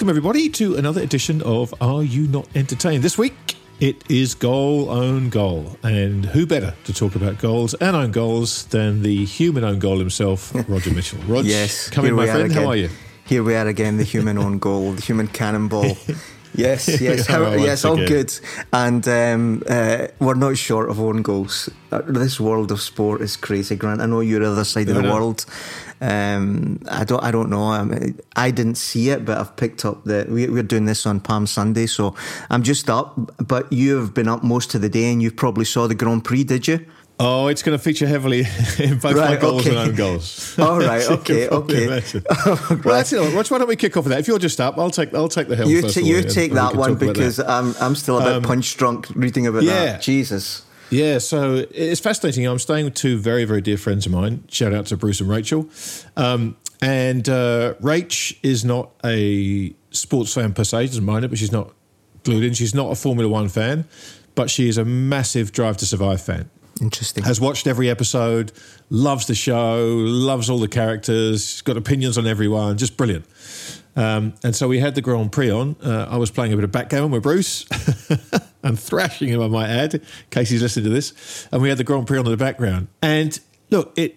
Welcome, everybody, to another edition of Are You Not Entertained? This week, it is goal, own goal. And who better to talk about goals and own goals than the human own goal himself, Roger Mitchell? Roger, yes, come in, my friend. How are you? Here we are again, the human own goal, the human cannonball. Yes, yes, how, yes, all good. And um, uh, we're not short of own goals. Uh, this world of sport is crazy, Grant. I know you're the other side of the world. Um, I don't, I don't know. I, mean, I didn't see it, but I've picked up that we, we're doing this on Palm Sunday, so I'm just up. But you've been up most of the day, and you probably saw the Grand Prix, did you? Oh, it's going to feature heavily in both right, my goals okay. and own goals. All right, okay, okay. well, that's it. Watch, why don't we kick off with that? If you're just up, I'll take I'll take the helm. You, t- you take that one because I'm I'm still a bit um, punch drunk reading about yeah. that. Jesus. Yeah, so it's fascinating. I'm staying with two very, very dear friends of mine. Shout out to Bruce and Rachel. Um, and uh, Rach is not a sports fan per se, doesn't mind it, but she's not glued in. She's not a Formula One fan, but she is a massive Drive to Survive fan. Interesting. Has watched every episode, loves the show, loves all the characters, got opinions on everyone, just brilliant. Um, and so we had the Grand Prix on. Uh, I was playing a bit of backgammon with Bruce and thrashing him, I might add, in case he's listening to this. And we had the Grand Prix on in the background. And look, it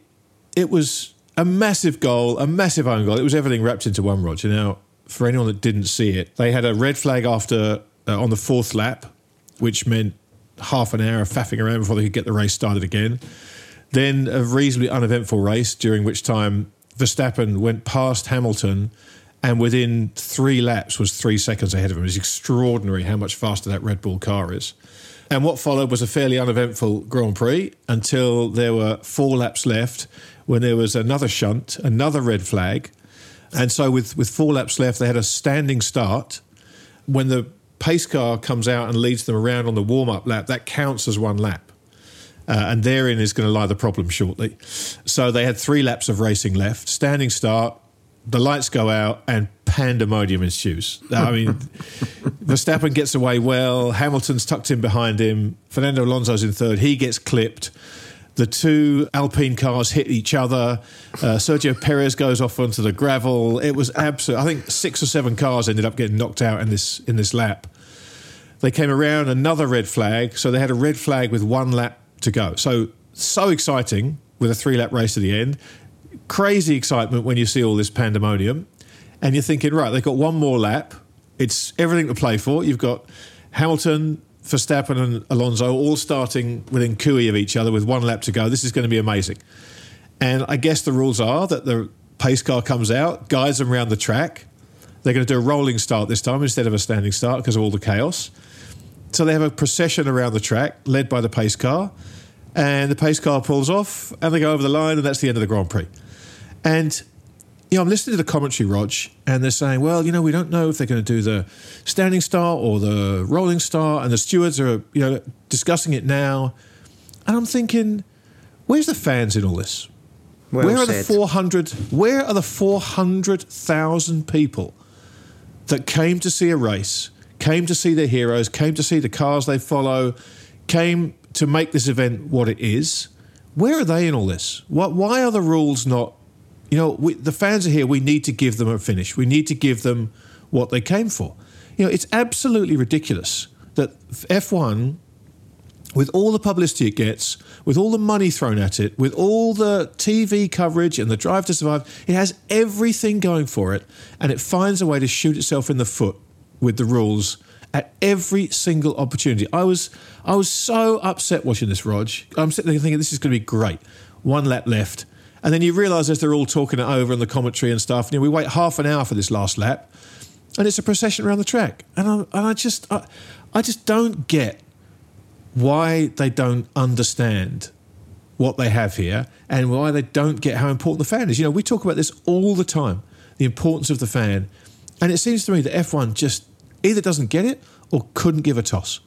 it was a massive goal, a massive own goal. It was everything wrapped into one, Roger. Now, for anyone that didn't see it, they had a red flag after uh, on the fourth lap, which meant half an hour of faffing around before they could get the race started again. Then a reasonably uneventful race, during which time Verstappen went past Hamilton and within three laps was three seconds ahead of him. It's extraordinary how much faster that Red Bull car is. And what followed was a fairly uneventful Grand Prix until there were four laps left when there was another shunt, another red flag. And so, with, with four laps left, they had a standing start. When the pace car comes out and leads them around on the warm up lap, that counts as one lap. Uh, and therein is going to lie the problem shortly. So they had three laps of racing left, standing start, the lights go out, and pandemonium ensues. I mean, Verstappen gets away well, Hamilton's tucked in behind him, Fernando Alonso's in third, he gets clipped. The two Alpine cars hit each other. Uh, Sergio Perez goes off onto the gravel. It was absolute. I think six or seven cars ended up getting knocked out in this in this lap. They came around another red flag, so they had a red flag with one lap to go. So so exciting with a three lap race at the end. Crazy excitement when you see all this pandemonium, and you're thinking, right, they've got one more lap. It's everything to play for. You've got Hamilton, Verstappen and Alonso all starting within cooey of each other with one lap to go. This is going to be amazing. And I guess the rules are that the pace car comes out, guides them around the track. They're going to do a rolling start this time instead of a standing start because of all the chaos. So they have a procession around the track led by the pace car. And the pace car pulls off and they go over the line, and that's the end of the Grand Prix. And you know, I'm listening to the commentary, Rog, and they're saying, well, you know, we don't know if they're going to do the standing start or the rolling start, and the stewards are, you know, discussing it now. And I'm thinking, where's the fans in all this? Well where are said. the 400? Where are the 400,000 people that came to see a race, came to see their heroes, came to see the cars they follow, came to make this event what it is? Where are they in all this? What, why are the rules not you know, we, the fans are here. We need to give them a finish. We need to give them what they came for. You know, it's absolutely ridiculous that F1, with all the publicity it gets, with all the money thrown at it, with all the TV coverage and the drive to survive, it has everything going for it, and it finds a way to shoot itself in the foot with the rules at every single opportunity. I was I was so upset watching this, Rog. I'm sitting there thinking this is going to be great. One lap left. And then you realise as they're all talking it over in the commentary and stuff, you know, we wait half an hour for this last lap, and it's a procession around the track. And I, and I just, I, I just don't get why they don't understand what they have here and why they don't get how important the fan is. You know, we talk about this all the time the importance of the fan. And it seems to me that F1 just either doesn't get it or couldn't give a toss.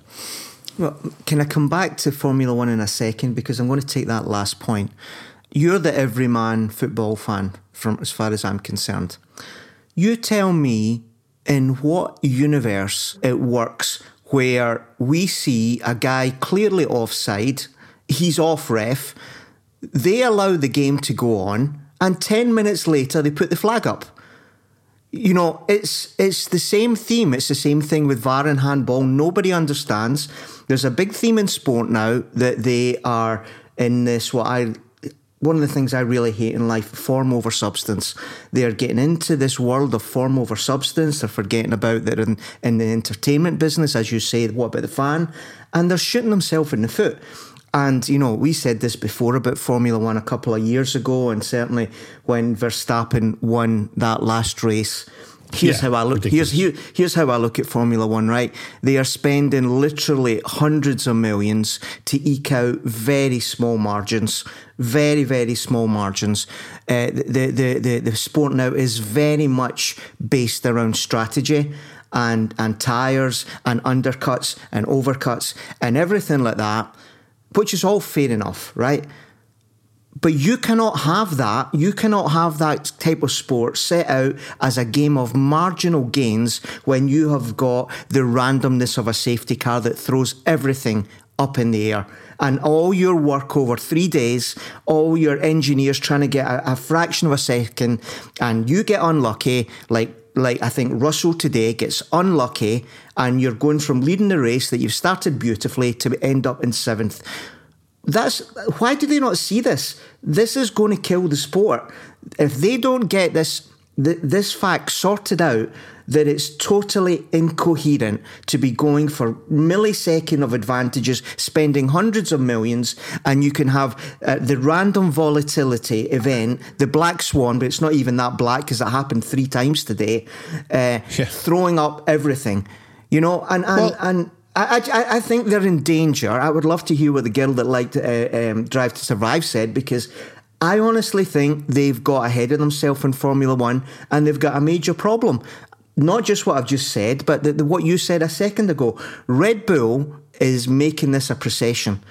Well, can I come back to Formula One in a second? Because I'm going to take that last point. You're the everyman football fan, from as far as I'm concerned. You tell me in what universe it works where we see a guy clearly offside, he's off ref, they allow the game to go on, and 10 minutes later they put the flag up. You know, it's it's the same theme. It's the same thing with VAR and handball. Nobody understands. There's a big theme in sport now that they are in this what I one of the things I really hate in life form over substance. They are getting into this world of form over substance. They're forgetting about that in, in the entertainment business, as you say, what about the fan? And they're shooting themselves in the foot. And, you know, we said this before about Formula One a couple of years ago, and certainly when Verstappen won that last race Here's yeah, how I look. Here's here, here's how I look at Formula One. Right, they are spending literally hundreds of millions to eke out very small margins, very very small margins. Uh, the, the the the sport now is very much based around strategy and and tires and undercuts and overcuts and everything like that, which is all fair enough, right? But you cannot have that. You cannot have that type of sport set out as a game of marginal gains when you have got the randomness of a safety car that throws everything up in the air. And all your work over three days, all your engineers trying to get a, a fraction of a second, and you get unlucky, like like I think Russell today gets unlucky, and you're going from leading the race that you've started beautifully to end up in seventh. That's why do they not see this? This is going to kill the sport. If they don't get this this fact sorted out, that it's totally incoherent to be going for millisecond of advantages, spending hundreds of millions, and you can have uh, the random volatility event, the black swan, but it's not even that black because it happened three times today, uh, yeah. throwing up everything, you know, and and well, and I, I, I, think they're in danger. I would love to hear what the girl that liked uh, um, Drive to Survive said because I honestly think they've got ahead of themselves in Formula One and they've got a major problem. Not just what I've just said, but the, the, what you said a second ago. Red Bull is making this a procession.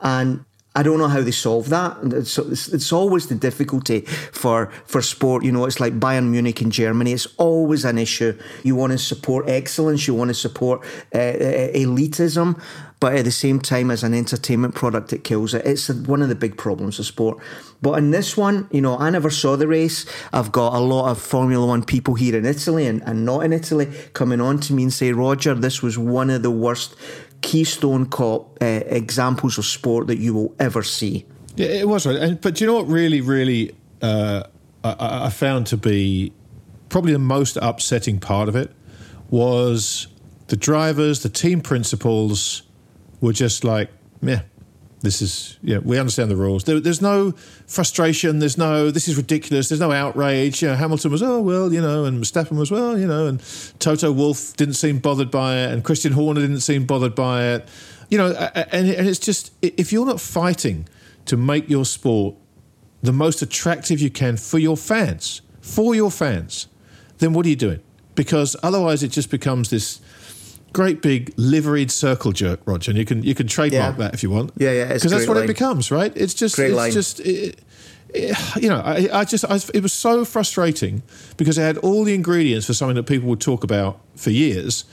And I don't know how they solve that. It's, it's, it's, always the difficulty for, for sport. You know, it's like Bayern Munich in Germany. It's always an issue. You want to support excellence, you want to support uh, uh, elitism, but at the same time, as an entertainment product, it kills it. It's one of the big problems of sport. But in this one, you know, I never saw the race. I've got a lot of Formula One people here in Italy and, and not in Italy coming on to me and say, Roger, this was one of the worst keystone cop uh, examples of sport that you will ever see. Yeah, it was right. And, but do you know what really, really uh, I, I found to be probably the most upsetting part of it was the drivers, the team principals were just like, yeah, this is yeah we understand the rules. There, there's no frustration there's no this is ridiculous there's no outrage. You know, hamilton was oh well you know and Verstappen was well you know and toto wolff didn't seem bothered by it and christian horner didn't seem bothered by it. You know and, and it's just if you're not fighting to make your sport the most attractive you can for your fans for your fans then what are you doing? Because otherwise it just becomes this great big liveried circle jerk, Roger. And you can you can trademark yeah. that if you want. Yeah, yeah, because that's what line. it becomes, right? It's just great it's line. just. It, it, you know, I, I just I, it was so frustrating because it had all the ingredients for something that people would talk about for years,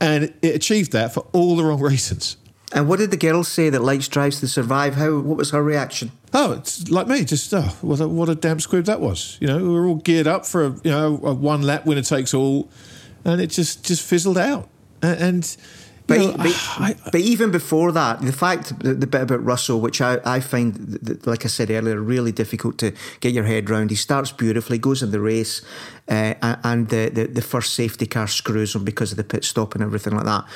and it achieved that for all the wrong reasons. And what did the girl say that likes drives to survive? How? What was her reaction? Oh, it's like me. Just oh, what a, what a damn squib that was. You know, we were all geared up for a you know a one lap winner takes all, and it just just fizzled out and but, know, but, I, but, even before that, the fact, the, the, bit about Russell, which I, I find, like I said earlier, really difficult to get your head around. He starts beautifully, goes in the race, uh, and the, the, the first safety car screws him because of the pit stop and everything like that.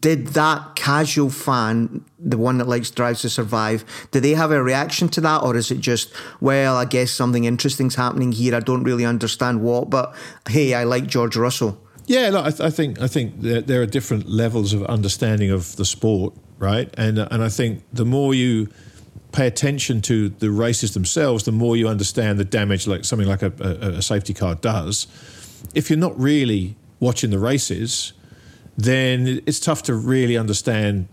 Did that casual fan, the one that likes drives to survive, do they have a reaction to that, or is it just, well, I guess something interesting's happening here. I don't really understand what, but hey, I like George Russell. Yeah, I, th- I, think I think there, there, are different levels of understanding of the sport, right? And uh, and I think the more you pay attention to the races themselves, the more you understand the damage, like something like a, a, a safety car does. If you're not really watching the races, then it's tough to really understand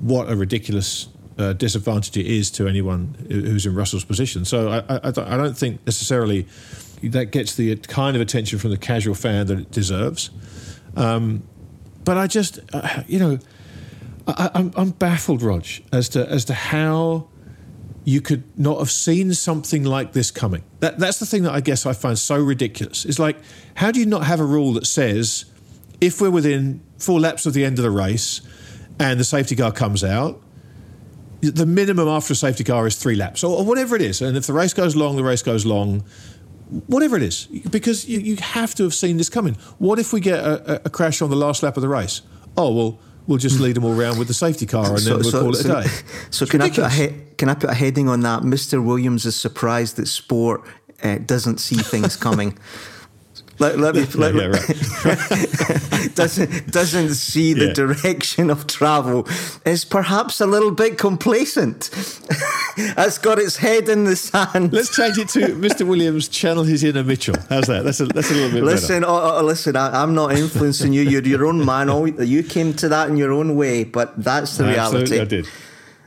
what a ridiculous uh, disadvantage it is to anyone who's in Russell's position. So I, I, I, don't think necessarily that gets the kind of attention from the casual fan that it deserves. Um, but I just, uh, you know, I, am I'm, I'm baffled, Rog, as to as to how you could not have seen something like this coming. That that's the thing that I guess I find so ridiculous. It's like, how do you not have a rule that says if we're within four laps of the end of the race and the safety car comes out, the minimum after a safety car is three laps or, or, whatever it is. And if the race goes long, the race goes long, whatever it is, because you, you have to have seen this coming. What if we get a, a, crash on the last lap of the race? Oh, well, we'll just lead them all around with the safety car and so, then we'll so, call it so, a day. So, can I, put a he- can I put a heading on that? Mr. Williams is surprised that sport uh, doesn't see things coming. Let, let me. Let, yeah, right. doesn't doesn't see the yeah. direction of travel. Is perhaps a little bit complacent. Has got its head in the sand. Let's change it to Mr. Williams. Channel his inner Mitchell. How's that? That's a that's a little bit. Listen, better. Oh, oh, listen. I, am not influencing you. You're your own man. Oh, you came to that in your own way, but that's the reality. Absolutely, I did.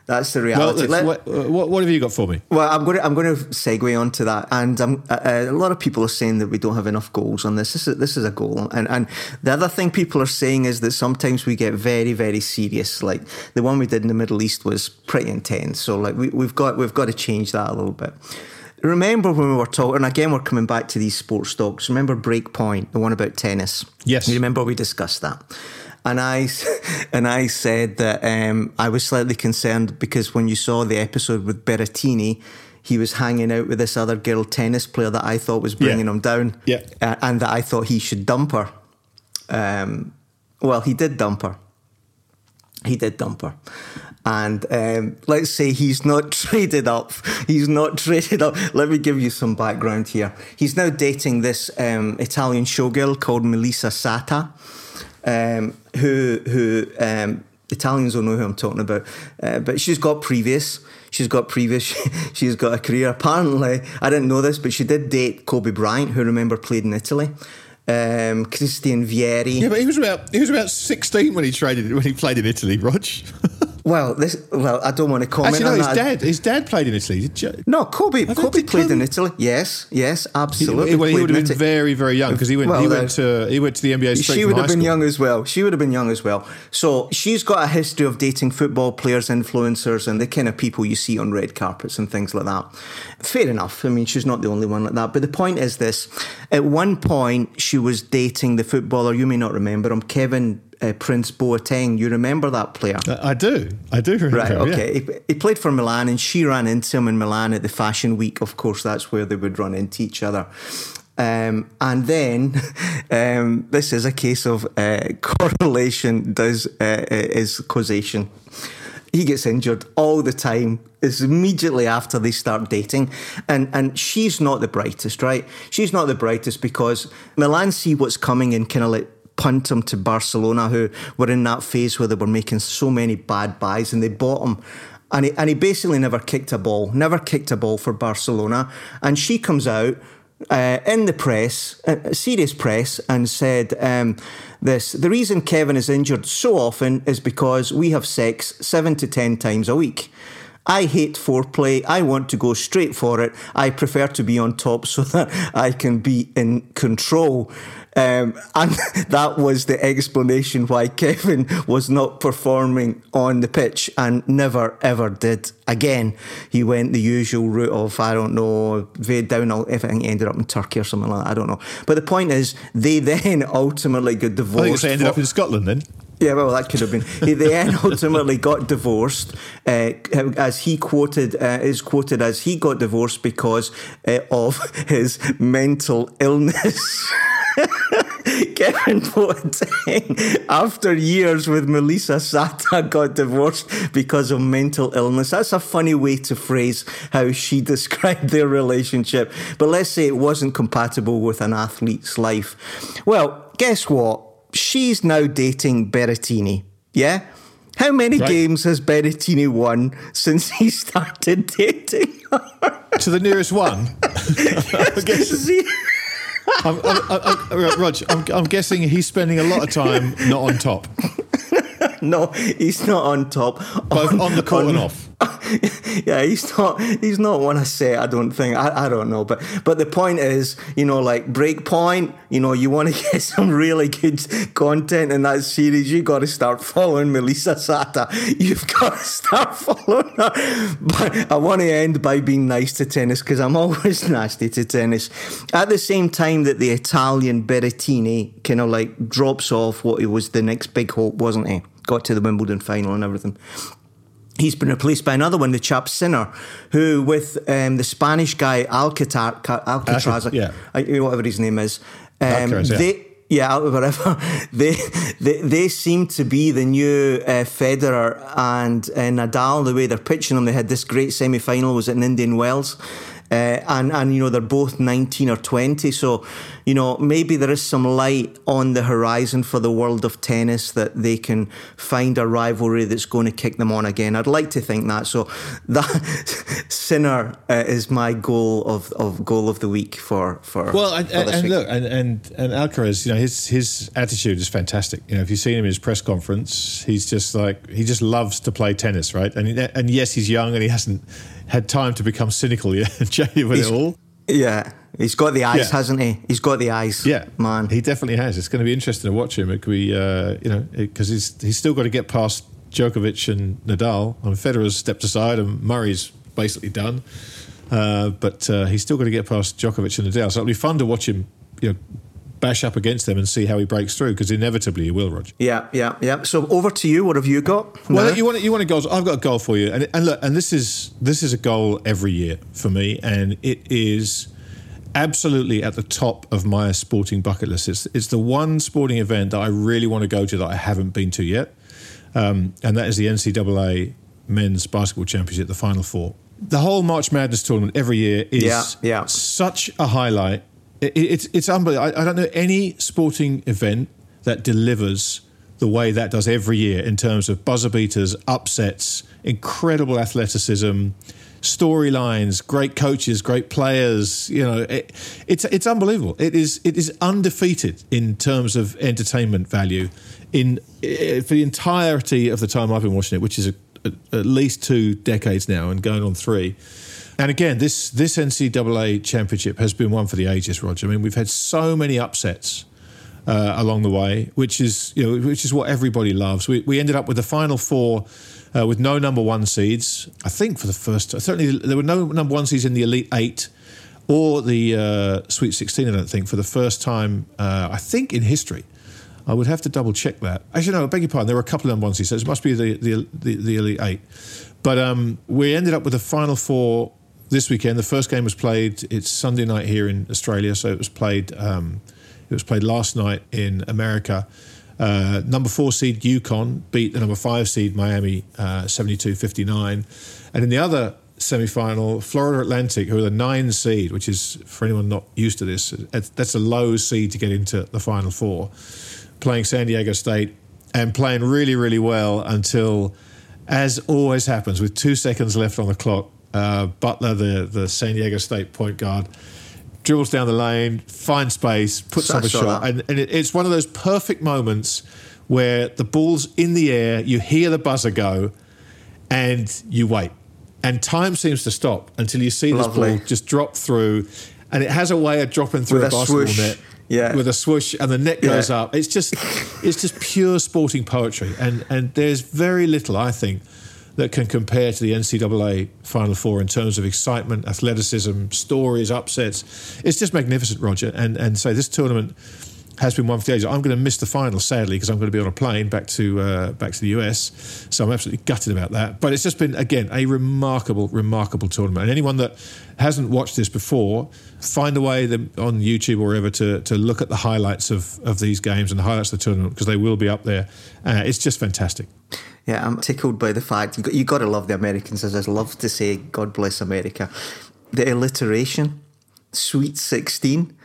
That's the reality. Well, what, what, what, have you got for me? Well, I'm going to I'm going to segue onto that, and um, uh, a lot of people are saying that we don't have enough goals on this. This is this is a goal, and and the other thing people are saying is that sometimes we get very very serious. Like the one we did in the Middle East was pretty intense. So like we, we've got we've got to change that a little bit. Remember when we were talking, and again, we're coming back to these sports stocks. Remember Breakpoint, the one about tennis? Yes. You remember we discussed that? And I and I said that um, I was slightly concerned because when you saw the episode with Berrettini, he was hanging out with this other girl tennis player that I thought was bringing yeah. him down, yeah, uh, and that I thought he should dump her. Um, well, he did dump her. He did dump her. And um, let's say he's not traded up. He's not traded up. Let me give you some background here. He's now dating this um, Italian showgirl called Melissa Satta um, who who um, Italians will know who I'm talking about, uh, but she's got previous. She's got previous. she's got a career. Apparently, I didn't know this, but she did date Kobe Bryant, who remember played in Italy. Um, Christian Vieri. Yeah, but he was about he was about sixteen when he traded when he played in Italy, Rog. Well, this well, I don't want to comment. Actually, no, his that. dad. His dad played in Italy. No, Kobe. Kobe played Kobe. in Italy. Yes, yes, absolutely. He, well, he would have been very, very young because he went. Well, he went to he went to the NBA. she would have been school. young as well. She would have been young as well. So she's got a history of dating football players, influencers, and the kind of people you see on red carpets and things like that. Fair enough. I mean, she's not the only one like that. But the point is this: at one point, she was dating the footballer. You may not remember him, Kevin uh, Prince Boateng. You remember that player? I do. I do remember. Right. Okay. Yeah. He, he, played for Milan, and she ran into him in Milan at the Fashion Week. Of course, that's where they would run into each other. Um, and then um, this is a case of uh, correlation does uh, is causation. He gets injured all the time. It's immediately after they start dating, and and she's not the brightest, right? She's not the brightest because Milan see what's coming and kind of like punt him to Barcelona, who were in that phase where they were making so many bad buys, and they bought him. And he, and he basically never kicked a ball, never kicked a ball for Barcelona. And she comes out uh, in the press, uh, serious press, and said um, this The reason Kevin is injured so often is because we have sex seven to ten times a week. I hate foreplay. I want to go straight for it. I prefer to be on top so that I can be in control. Um, and that was the explanation why Kevin was not performing on the pitch and never ever did again. He went the usual route of, I don't know, down, if I think he ended up in Turkey or something like that. I don't know. But the point is, they then ultimately got divorced. I think they ended for, up in Scotland then. Yeah, well, that could have been. He then ultimately got divorced, uh, as he quoted uh, is quoted as he got divorced because uh, of his mental illness. Kevin Boateng, after years with Melissa Satta, got divorced because of mental illness. That's a funny way to phrase how she described their relationship. But let's say it wasn't compatible with an athlete's life. Well, guess what? She's now dating Berrettini. Yeah? How many right. games has Berrettini won since he started dating her? To the nearest one. I'm, I'm, I'm, Rog, I'm, guessing he's spending a lot of time not on top. no, he's not on top. Both on, on the court on, and off. yeah, he's not. He's not one I say. I don't think. I, I don't know. But but the point is, you know, like break point. You know, you want to get some really good content in that series. You got to start following Melissa Satta. You've got to start following her. But I want to end by being nice to tennis because I'm always nasty to tennis. At the same time that the Italian Berrettini kind of like drops off what it was the next big hope, wasn't he? Got to the Wimbledon final and everything he's been replaced by another one, the chap Sinner, who with um, the Spanish guy Alcatar, Alcatraz, yeah. whatever his name is. Um, yeah. They, yeah, whatever. they, they they seem to be the new uh, Federer and uh, Nadal. The way they're pitching them, they had this great semi final. Was it in Indian Wells? Uh, and and you know they're both 19 or 20 so you know maybe there is some light on the horizon for the world of tennis that they can find a rivalry that's going to kick them on again. I'd like to think that so that sinner uh, is my goal of, of goal of the week for for well and, for and look and, and and alcaraz you know his his attitude is fantastic. You know if you've seen him in his press conference he's just like he just loves to play tennis right? And and yes he's young and he hasn't had time to become cynical yeah, jaded with he's, it all. Yeah, he's got the eyes, yeah. hasn't he? He's got the eyes. Yeah, man, he definitely has. It's going to be interesting to watch him. It could be, uh, you know, because he's he's still got to get past Djokovic and Nadal. I mean, Federer's stepped aside, and Murray's basically done. Uh, but uh, he's still got to get past Djokovic and Nadal. So it'll be fun to watch him, you know, bash up against them and see how he breaks through because inevitably he will, Roger. Yeah, yeah, yeah. So over to you. What have you got? Well, you want you want a goal. I've got a goal for you, and, and look, and this is this is a goal every year for me, and it is absolutely at the top of my sporting bucket list. It's it's the one sporting event that I really want to go to that I haven't been to yet, um, and that is the NCAA Men's Basketball Championship, the Final Four. The whole March Madness tournament every year is yeah, yeah. such a highlight it, it's it's unbelievable. I, I don't know any sporting event that delivers the way that does every year in terms of buzzer beaters, upsets, incredible athleticism, storylines, great coaches, great players. You know, it, it's it's unbelievable. It is it is undefeated in terms of entertainment value in eh, for the entirety of the time I've been watching it, which is a, a, at least two decades now and going on three. And again, this this NCAA championship has been one for the ages, Roger. I mean, we've had so many upsets uh, along the way, which is you know which is what everybody loves. We we ended up with the final four. Uh, with no number one seeds, I think for the first certainly there were no number one seeds in the elite eight or the uh, Sweet Sixteen. I don't think for the first time uh, I think in history. I would have to double check that. Actually, no, I beg your pardon. There were a couple of number one seeds, so it must be the the, the, the elite eight. But um, we ended up with the final four this weekend. The first game was played. It's Sunday night here in Australia, so it was played. Um, it was played last night in America. Uh, number four seed UConn beat the number five seed Miami uh, 72-59. And in the other semi-final, Florida Atlantic, who are the nine seed, which is for anyone not used to this, that's a low seed to get into the final four, playing San Diego State and playing really, really well until, as always happens, with two seconds left on the clock, uh, Butler, the the San Diego State point guard, dribbles down the lane, finds space, puts up a shot, and, and it, it's one of those perfect moments where the ball's in the air, you hear the buzzer go, and you wait, and time seems to stop until you see Lovely. this ball just drop through, and it has a way of dropping through With a, a basketball swoosh. net. Yeah. with a swoosh and the net goes yeah. up. It's just it's just pure sporting poetry, and and there's very little I think that can compare to the NCAA Final Four in terms of excitement, athleticism, stories, upsets. It's just magnificent, Roger. And and so this tournament has been one for the ages. I'm going to miss the final, sadly, because I'm going to be on a plane back to uh, back to the US. So I'm absolutely gutted about that. But it's just been again a remarkable, remarkable tournament. And anyone that hasn't watched this before, find a way on YouTube or wherever to to look at the highlights of of these games and the highlights of the tournament because they will be up there. Uh, it's just fantastic. Yeah, I'm tickled by the fact you got, you got to love the Americans, as I love to say, God bless America. The alliteration, Sweet 16.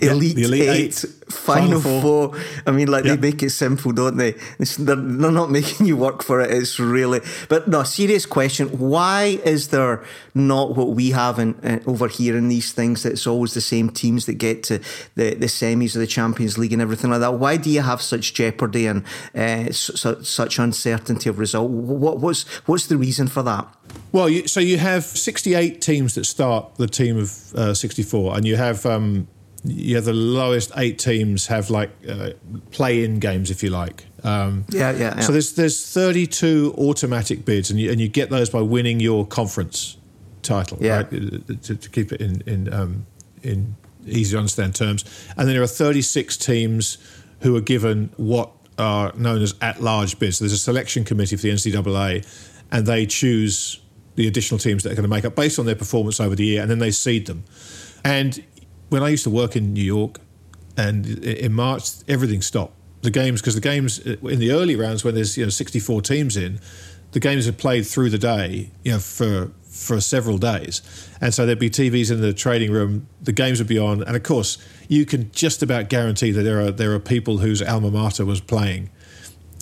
Elite, yeah, Elite Eight, eight Final, Final four. four. I mean, like they make it simple, don't they? They're, they're not making you work for it. It's really, but no, serious question. Why is there not what we have in, uh, over here in these things? That it's always the same teams that get to the, the semis of the Champions League and everything like that. Why do you have such jeopardy and uh, su- such uncertainty of result? What, what's what's the reason for that? Well, you, so you have 68 teams that start the team of uh, 64, and you have um, yeah, the lowest eight teams have like uh, play-in games, if you like. Um, yeah, yeah, yeah, So there's there's 32 automatic bids, and you, and you get those by winning your conference title, yeah. right? To, to keep it in in um, in easy to understand terms. And then there are 36 teams who are given what are known as at-large bids. So there's a selection committee for the NCAA, and they choose the additional teams that are going to make up based on their performance over the year, and then they seed them. And when I used to work in New York, and in March everything stopped. The games because the games uh, in the early rounds when there's you know 64 teams in, the games are played through the day, you know for for several days, and so there'd be TVs in the trading room. The games would be on, and of course you can just about guarantee that there are there are people whose alma mater was playing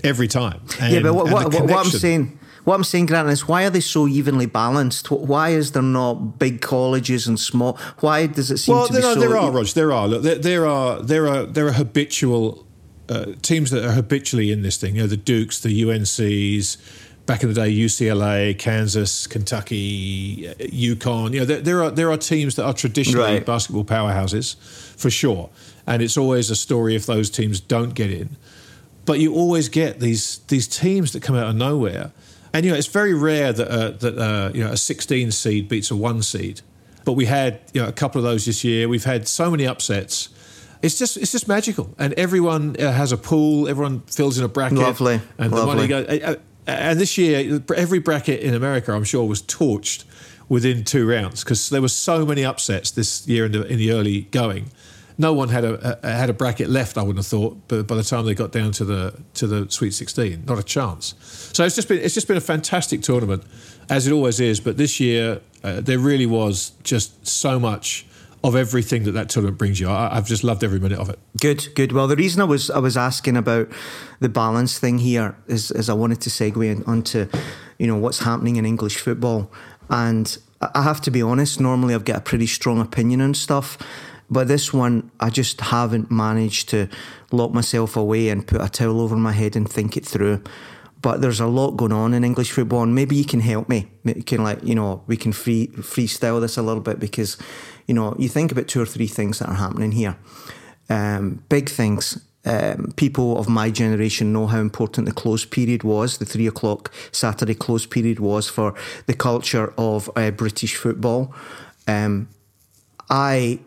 every time. And, yeah, but what, what, what I'm saying what I'm saying, Grant, is why are they so evenly balanced? Why is there not big colleges and small? Why does it seem well, to there be are, so? There are, Rog. There are. Look, there, there are. There are. There are habitual uh, teams that are habitually in this thing. You know, the Dukes, the UNCs. Back in the day, UCLA, Kansas, Kentucky, UConn. You know, there, there are there are teams that are traditionally right. basketball powerhouses, for sure. And it's always a story if those teams don't get in. But you always get these these teams that come out of nowhere and you know, it's very rare that uh, that uh, you know a 16 seed beats a one seed. But we had you know a couple of those this year. We've had so many upsets. It's just it's just magical, and everyone uh, has a pool. Everyone fills in a bracket. Lovely, and Lovely. the money goes. Uh, uh, and this year, every bracket in America, I'm sure, was torched within two rounds because there were so many upsets this year in the, in the early going no one had a, a, had a bracket left. I wouldn't have thought, but by the time they got down to the to the Sweet 16, not a chance. So it's just been it's just been a fantastic tournament, as it always is. But this year, uh, there really was just so much of everything that that tournament brings you. I, have just loved every minute of it. Good, good. Well, the reason I was I was asking about the balance thing here is, is I wanted to segue onto, you know, what's happening in English football, and I have to be honest. Normally, I've got a pretty strong opinion on stuff. But this one, I just haven't managed to lock myself away and put a towel over my head and think it through. But there's a lot going on in English football, and maybe you can help me. You can like you know we can free freestyle this a little bit because you know you think about two or three things that are happening here. Um, big things. Um, people of my generation know how important the close period was, the three o'clock Saturday close period was for the culture of uh, British football. Um, I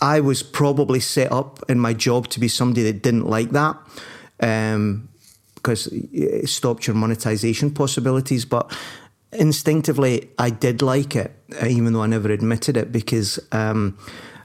I was probably set up in my job to be somebody that didn't like that um, because it stopped your monetization possibilities. But instinctively, I did like it, even though I never admitted it, because um,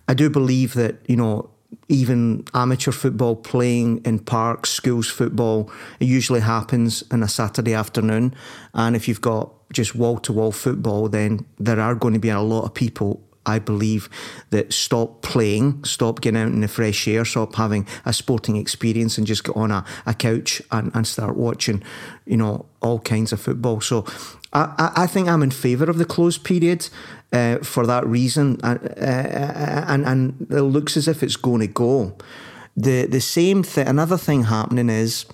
I do believe that, you know, even amateur football playing in parks, schools football, it usually happens on a Saturday afternoon. And if you've got just wall to wall football, then there are going to be a lot of people I believe that stop playing, stop getting out in the fresh air, stop having a sporting experience and just get on a, a couch and, and start watching, you know, all kinds of football. So I, I think I'm in favour of the closed period uh, for that reason. Uh, uh, and, and it looks as if it's going to go. The, the same thing, another thing happening is,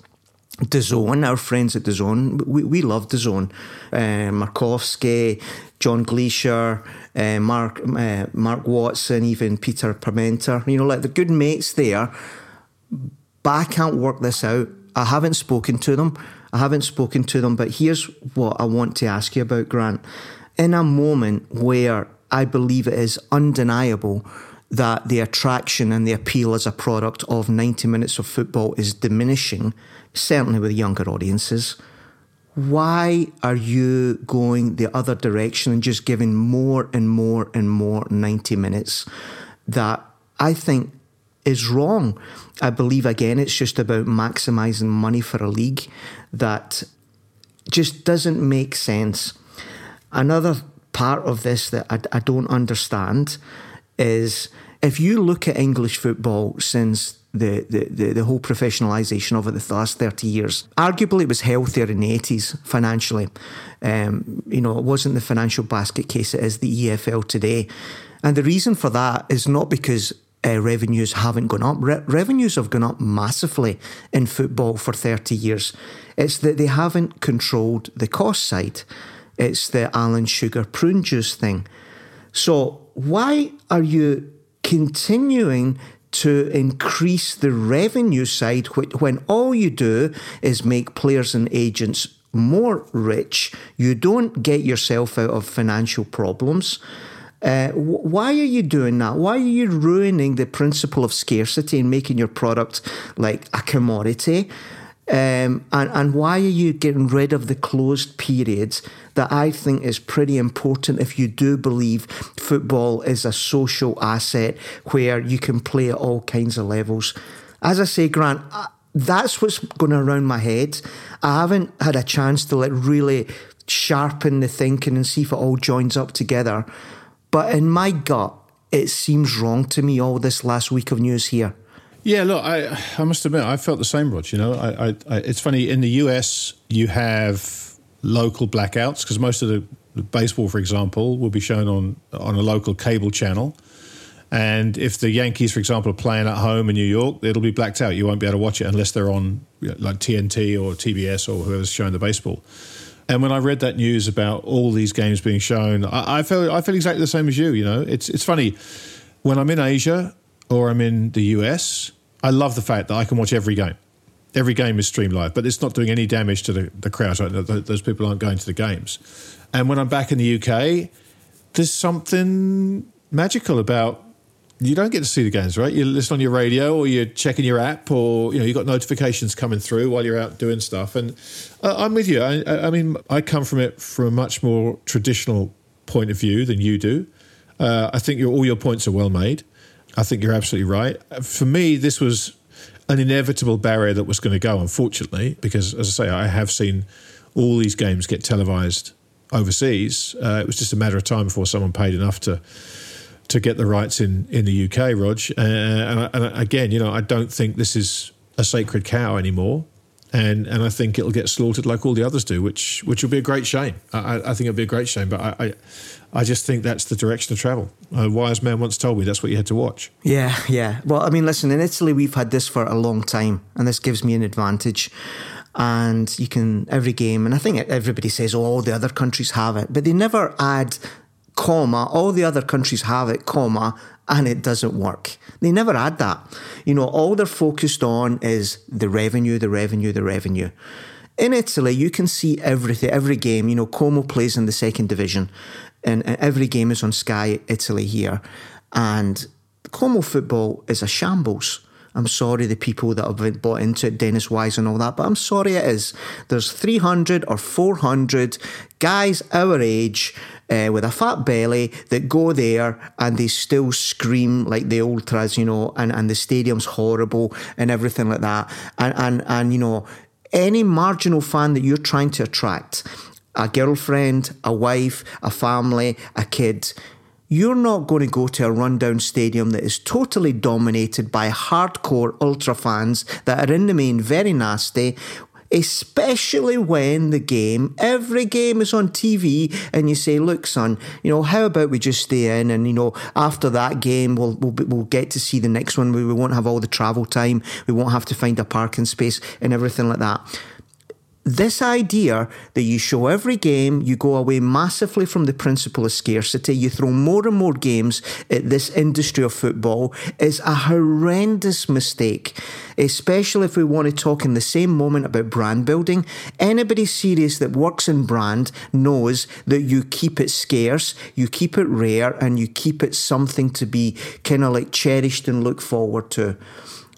DAZN, our friends at DAZN, we, we love DAZN. Uh, Markowski, John Glaisher, uh, Mark uh, Mark Watson, even Peter Parmenter. You know, like the good mates there. But I can't work this out. I haven't spoken to them. I haven't spoken to them. But here's what I want to ask you about, Grant. In a moment where I believe it is undeniable that the attraction and the appeal as a product of 90 minutes of football is diminishing, certainly with younger audiences why are you going the other direction and just giving more and more and more 90 minutes that I think is wrong? I believe, again, it's just about maximizing money for a league that just doesn't make sense. Another part of this that I, I don't understand is if you look at English football since the, the, the, whole professionalisation of it the last 30 years. Arguably, it was healthier in the 80s financially. Um, you know, it wasn't the financial basket case it is the EFL today. And the reason for that is not because uh, revenues haven't gone up. Re- revenues have gone up massively in football for 30 years. It's that they haven't controlled the cost side. It's the Alan Sugar prune juice thing. So, why are you continuing to increase the revenue side when all you do is make players and agents more rich? You don't get yourself out of financial problems. Uh, why are you doing that? Why are you ruining the principle of scarcity and making your product like a commodity? Um, and, and why are you getting rid of the closed periods that I think is pretty important if you do believe football is a social asset where you can play at all kinds of levels? As I say, Grant, that's what's going around my head. I haven't had a chance to like really sharpen the thinking and see if it all joins up together. But in my gut, it seems wrong to me all this last week of news here. Yeah, look, I I must admit I felt the same, Rog. You know, I, I, I it's funny in the US you have local blackouts because most of the, the, baseball, for example, will be shown on on a local cable channel. And if the Yankees, for example, are playing at home in New York, it'll be blacked out. You won't be able to watch it unless they're on like TNT or TBS or whoever's showing the baseball. And when I read that news about all these games being shown, I, I felt I feel exactly the same as you. You know, it's it's funny when I'm in Asia or I'm in the US, I love the fact that I can watch every game. Every game is streamed live, but it's not doing any damage to the, the crowd. Right? Those people aren't going to the games. And when I'm back in the UK, there's something magical about you don't get to see the games, right? You listen on your radio or you're checking your app or, you know, you've got notifications coming through while you're out doing stuff. And uh, I'm with you. I, I, mean, I come from it from a much more traditional point of view than you do. Uh, I think all your points are well made. I think you're absolutely right. For me, this was an inevitable barrier that was going to go, unfortunately, because as I say, I have seen all these games get televised overseas. Uh, it was just a matter of time before someone paid enough to to get the rights in, in the UK, Rog. Uh, and, and, again, you know, I don't think this is a sacred cow anymore. And and I think it'll get slaughtered like all the others do, which which will be a great shame. I, I think it'll be a great shame, but I, I I just think that's the direction of travel. A wise man once told me that's what you had to watch. Yeah, yeah. Well, I mean, listen, in Italy, we've had this for a long time, and this gives me an advantage. And you can, every game, and I think everybody says, oh, all the other countries have it, but they never add comma, all the other countries have it, comma, and it doesn't work. They never add that. You know, all they're focused on is the revenue, the revenue, the revenue. In Italy, you can see everything, every game. You know, Como plays in the second division, and, and every game is on Sky Italy here. And Como football is a shambles. I'm sorry, the people that have bought into it, Dennis Wise and all that, but I'm sorry it is. There's 300 or 400 guys our age uh, with a fat belly that go there and they still scream like the ultras, you know, and, and the stadium's horrible and everything like that. And, and, and, you know, any marginal fan that you're trying to attract, a girlfriend, a wife, a family, a kid, you're not going to go to a rundown stadium that is totally dominated by hardcore ultra fans that are in the main very nasty especially when the game, every game is on TV, and you say, "Look, son, you know, how about we just stay in, and you know, after that game, we'll we'll, we'll get to see the next one. We, we won't have all the travel time. We won't have to find a parking space and everything like that." This idea that you show every game, you go away massively from the principle of scarcity, you throw more and more games at this industry of football is a horrendous mistake, especially if we want to talk in the same moment about brand building. Anybody serious that works in brand knows that you keep it scarce, you keep it rare, and you keep it something to be kind of like cherished and look forward to.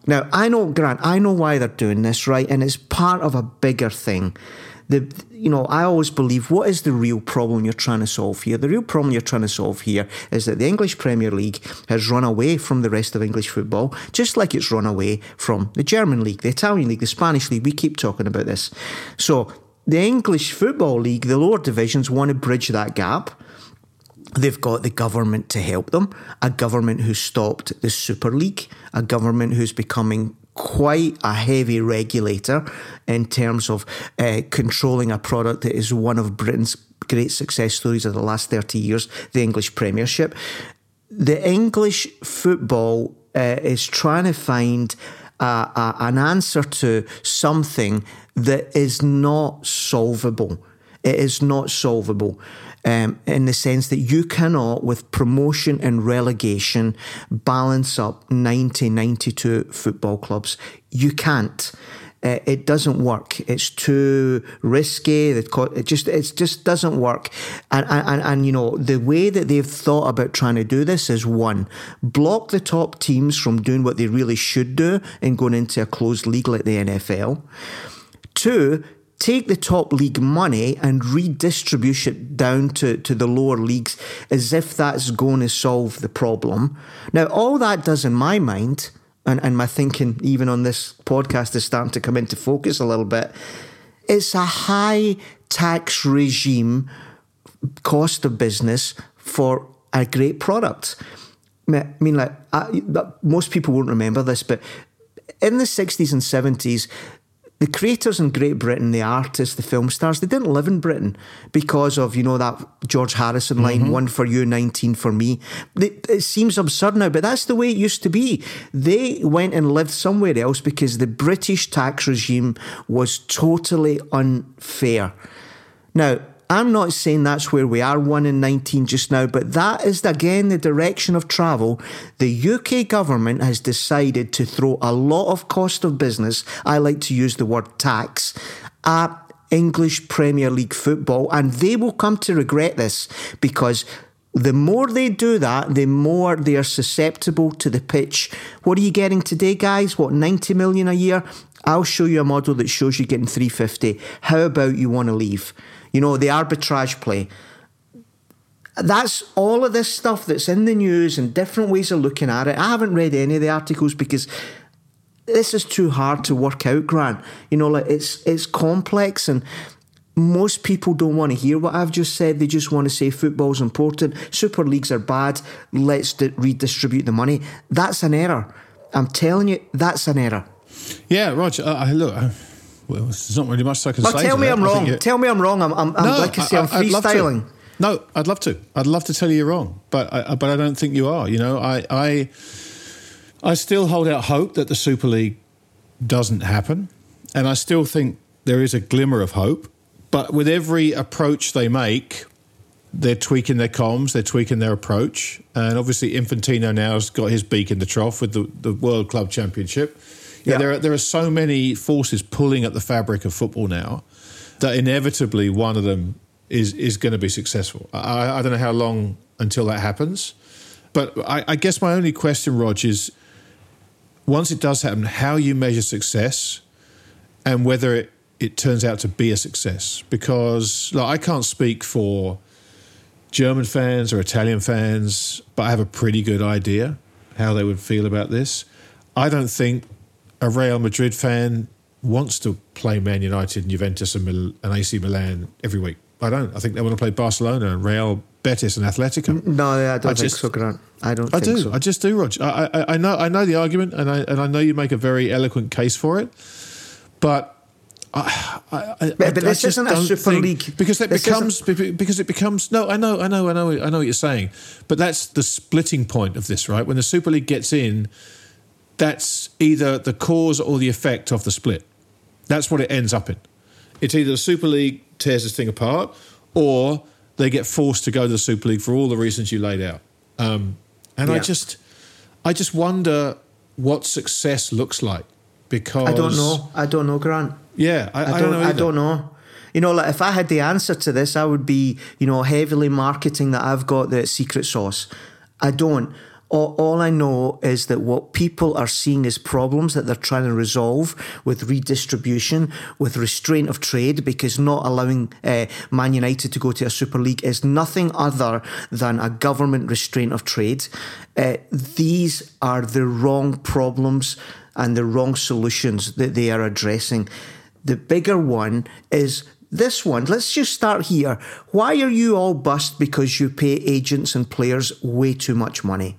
Now, I know, Grant, I know why they're doing this, right? And it's part of a bigger thing. The, you know, I always believe what is the real problem you're trying to solve here? The real problem you're trying to solve here is that the English Premier League has run away from the rest of English football, just like it's run away from the German League, the Italian League, the Spanish League. We keep talking about this. So, the English Football League, the lower divisions, want to bridge that gap They've got the government to help them, a government who stopped the Super League, a government who's becoming quite a heavy regulator in terms of uh, controlling a product that is one of Britain's great success stories of the last 30 years, the English Premiership. The English football uh, is trying to find an answer to something that is not solvable. It is not solvable um, in the sense that you cannot, with promotion and relegation, balance up 90, 92 football clubs. You can't. Uh, it doesn't work. It's too risky. It just it just doesn't work. And, and and you know the way that they've thought about trying to do this is one block the top teams from doing what they really should do and going into a closed league like the NFL. Two, take the top league money and redistribute it down to, to the lower leagues as if that's going to solve the problem. Now, all that does in my mind, and, and my thinking even on this podcast is starting to come into focus a little bit, it's a high tax regime cost of business for a great product. I mean, like, I, most people won't remember this, but in the 60s and 70s, the creators in Great Britain, the artists, the film stars, they didn't live in Britain because of, you know, that George Harrison line, mm-hmm. one for you, 19 for me. It, it seems absurd now, but that's the way it used to be. They went and lived somewhere else because the British tax regime was totally unfair. Now, I'm not saying that's where we are, 1 in 19 just now, but that is again the direction of travel. The UK government has decided to throw a lot of cost of business, I like to use the word tax, at English Premier League football, and they will come to regret this because the more they do that, the more they are susceptible to the pitch. What are you getting today, guys? What, 90 million a year? I'll show you a model that shows you getting 350. How about you want to leave? You know, the arbitrage play. That's all of this stuff that's in the news and different ways of looking at it. I haven't read any of the articles because this is too hard to work out, Grant. You know, like it's it's complex and most people don't want to hear what I've just said. They just want to say football's important. Super leagues are bad. Let's redistribute the money. That's an error. I'm telling you, that's an error. Yeah, Roger. Uh, look, well, there's not really much I can well, say. Tell me I'm wrong. Tell me I'm wrong. I'm, I'm, I'm no, like I say, I'm freestyling. No, I'd love to. I'd love to tell you you're wrong, but I, but I don't think you are. You know, I, I, I still hold out hope that the Super League doesn't happen, and I still think there is a glimmer of hope. But with every approach they make, they're tweaking their comms, they're tweaking their approach, and obviously Infantino now has got his beak in the trough with the, the World Club Championship. Yeah, there are, there are so many forces pulling at the fabric of football now that inevitably one of them is is going to be successful. I, I don't know how long until that happens, but I, I guess my only question, Rog, is once it does happen, how you measure success and whether it, it turns out to be a success. Because like, I can't speak for German fans or Italian fans, but I have a pretty good idea how they would feel about this. I don't think a Real Madrid fan wants to play Man United and Juventus and, Mil- and AC Milan every week. I don't. I think they want to play Barcelona and Real Betis and Atletico. No, I don't I think just, so, Grant. I don't. I do. So. I just do, Roger. I, I, I, know. I know the argument, and I and I know you make a very eloquent case for it, but. I, I, but, but this isn't a Super League because it this becomes isn't... because it becomes no. I know, I know, I know, I know what you're saying, but that's the splitting point of this, right? When the Super League gets in, that's either the cause or the effect of the split. That's what it ends up in. It's either the Super League tears this thing apart, or they get forced to go to the Super League for all the reasons you laid out. Um, and yeah. I just, I just wonder what success looks like because I don't know. I don't know, Grant. Yeah, I, I, don't, I don't know. I don't know. You know, like if I had the answer to this, I would be, you know, heavily marketing that I've got the secret sauce. I don't all, all I know is that what people are seeing as problems that they're trying to resolve with redistribution, with restraint of trade, because not allowing uh, Man United to go to a Super League is nothing other than a government restraint of trade. Uh, these are the wrong problems and the wrong solutions that they are addressing. The bigger one is this one, let's just start here. Why are you all bust because you pay agents and players way too much money?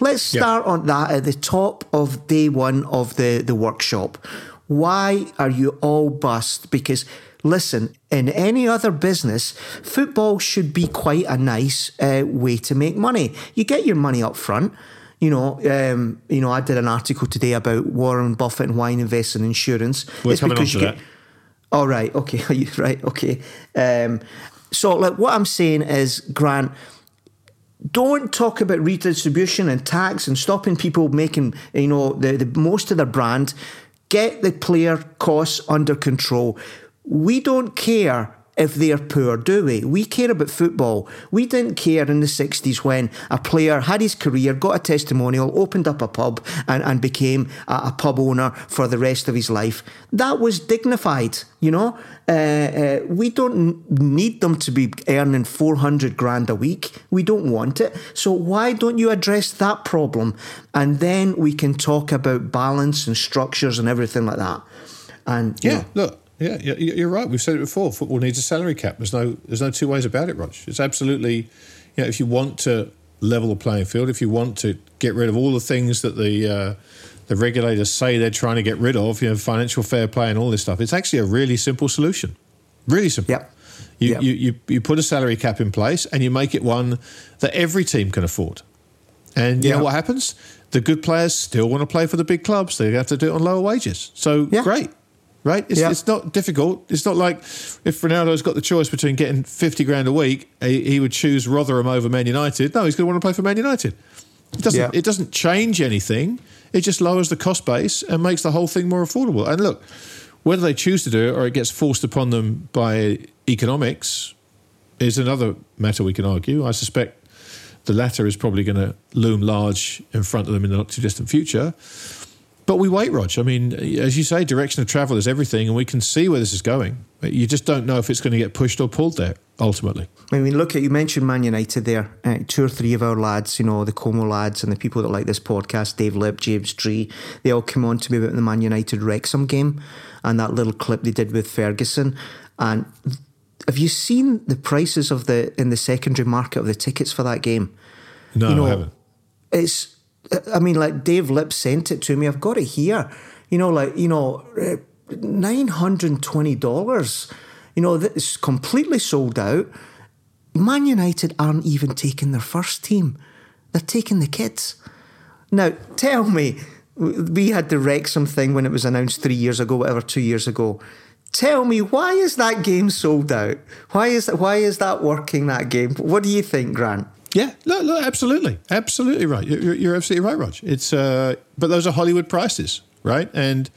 Let's start on that at the top of day one of the, the workshop. Why are you all bust? Because listen, in any other business, football should be quite a nice uh, way to make money. You get your money up front. You know, um, you know. I did an article today about Warren Buffett and why he invests in insurance. We're it's coming because on to you. Get, oh right, okay, right? Okay. Um, so, like, what I'm saying is, Grant, don't talk about redistribution and tax and stopping people making you know the, the most of their brand. Get the player costs under control. We don't care if they're poor, do we? We care about football. We didn't care in the 60s when a player had his career, got a testimonial, opened up a pub, and, and became a, a pub owner for the rest of his life. That was dignified, you know? Uh, uh, we don't need them to be earning 400 grand a week. We don't want it. So why don't you address that problem? And then we can talk about balance and structures and everything like that. And yeah, know, look, yeah, you're right. We've said it before. Football needs a salary cap. There's no, there's no two ways about it, Rog. It's absolutely, you know, if you want to level the playing field, if you want to get rid of all the things that the uh, the regulators say they're trying to get rid of, you know, financial fair play and all this stuff, it's actually a really simple solution. Really simple. Yep. You, yep. you, you, you put a salary cap in place and you make it one that every team can afford. And you yep. know what happens? The good players still want to play for the big clubs. They have to do it on lower wages. So yep. great right? It's, yeah. it's not difficult. It's not like if Ronaldo's got the choice between getting 50 grand a week, he, he would choose Rotherham over Man United. No, he's going to want to play for Man United. It doesn't, yeah. it doesn't change anything. It just lowers the cost base and makes the whole thing more affordable. And look, whether they choose to do it or it gets forced upon them by economics is another matter we can argue. I suspect the latter is probably going to loom large in front of them in the not too distant future. But we wait, Rog. I mean, as you say, direction of travel is everything, and we can see where this is going. You just don't know if it's going to get pushed or pulled there ultimately. I mean, look at you mentioned Man United there. Uh, two or three of our lads, you know, the Como lads and the people that like this podcast, Dave Lip, James Tree, they all came on to me about the Man United Wrexham game and that little clip they did with Ferguson. And have you seen the prices of the in the secondary market of the tickets for that game? No, you know, I haven't. It's I mean, like Dave Lip sent it to me. I've got it here. You know, like you know, nine hundred twenty dollars. You know, it's completely sold out. Man United aren't even taking their first team; they're taking the kids. Now, tell me, we had the Wrexham thing when it was announced three years ago, whatever, two years ago. Tell me, why is that game sold out? Why is that? Why is that working? That game? What do you think, Grant? Yeah, no, no, absolutely, absolutely right. You're, you're absolutely right, Rog. It's uh, but those are Hollywood prices, right? And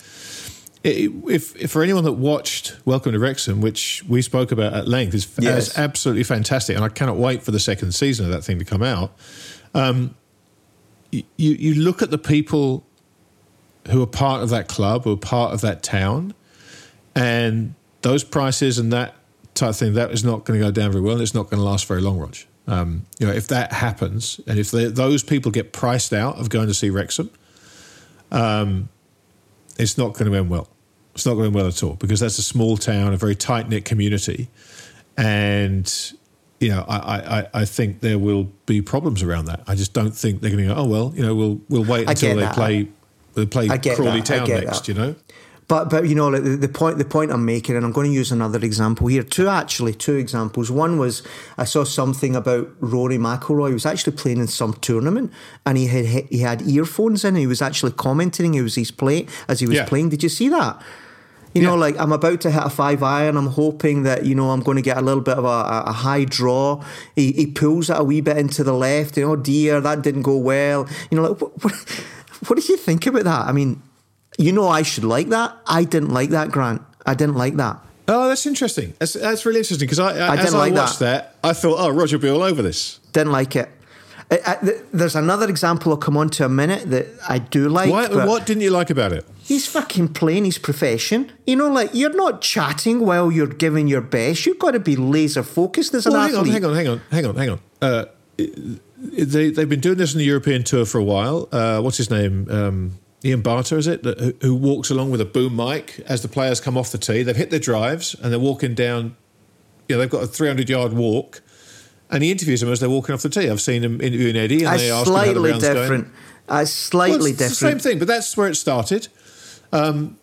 if, if for anyone that watched Welcome to Wrexham, which we spoke about at length, is, yes. is absolutely fantastic, and I cannot wait for the second season of that thing to come out. Um, you you look at the people who are part of that club, who are part of that town, and those prices and that type of thing, that is not going to go down very well, and it's not going to last very long, Rog. Um, you know, if that happens, and if those people get priced out of going to see Wrexham, um, it's not going to end well. It's not going to end well at all because that's a small town, a very tight knit community, and you know, I, I, I think there will be problems around that. I just don't think they're going to go. Oh well, you know, we'll we'll wait until they play. They play Crawley that. Town next. That. You know. But but you know the, the, point the point I'm making, and I'm going to use another example here. Two actually two examples. One was I saw something about Rory McIlroy. He was actually playing in some tournament, and he had he had earphones in. And he was actually commenting. He was his play as he was yeah. playing. Did you see that? You yeah. know, like I'm about to hit a five iron. I'm hoping that you know I'm going to get a little bit of a, a high draw. He, he pulls it a wee bit into the left. You know, dear, that didn't go well. You know, like what, what, what do you think about that? I mean, you know, I should like that. I didn't like that, Grant. I didn't like that. Oh, that's interesting. That's, that's really interesting because I, I, I didn't like I watched that. that. I thought, oh, Roger will be all over this. Didn't like it. I, I, there's another example I'll come on to a minute that I do like. Why, what didn't you like about it? He's fucking playing his profession. You know, like you're not chatting while you're giving your best. You've got to be laser focused as an well, athlete. Hang on, hang on, hang on, hang on, hang on. Uh, they they've been doing this in the European tour for a while. Uh, what's his name? Um, Ian Barter, is it, that, who, who walks along with a boom mic as the players come off the tee. They've hit their drives and they're walking down. You know, they've got a 300 yard walk, and he interviews them as they're walking off the tee. I've seen him interviewing Eddie, and they ask him how the round's different. going. Uh, slightly well, different. the same thing, but that's where it started. Um,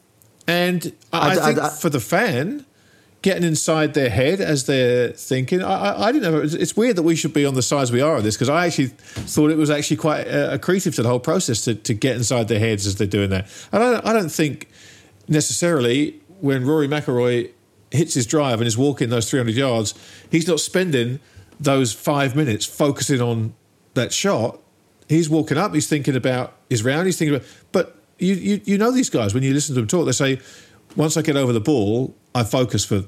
and I, I think I, for the fan, getting inside their head as they're thinking, I, I, didn't know. It's weird that we should be on the size we are of this because I actually thought it was actually quite uh, accretive to the whole process to, to get inside their heads as they're doing that. And I don't, I don't think necessarily when Rory McIlroy hits his drive and is walking those 300 yards, he's not spending those five minutes focusing on that shot. He's walking up, he's thinking about his round, he's thinking about, but you, you, you know these guys when you listen to them talk. They say, once I get over the ball, I focus for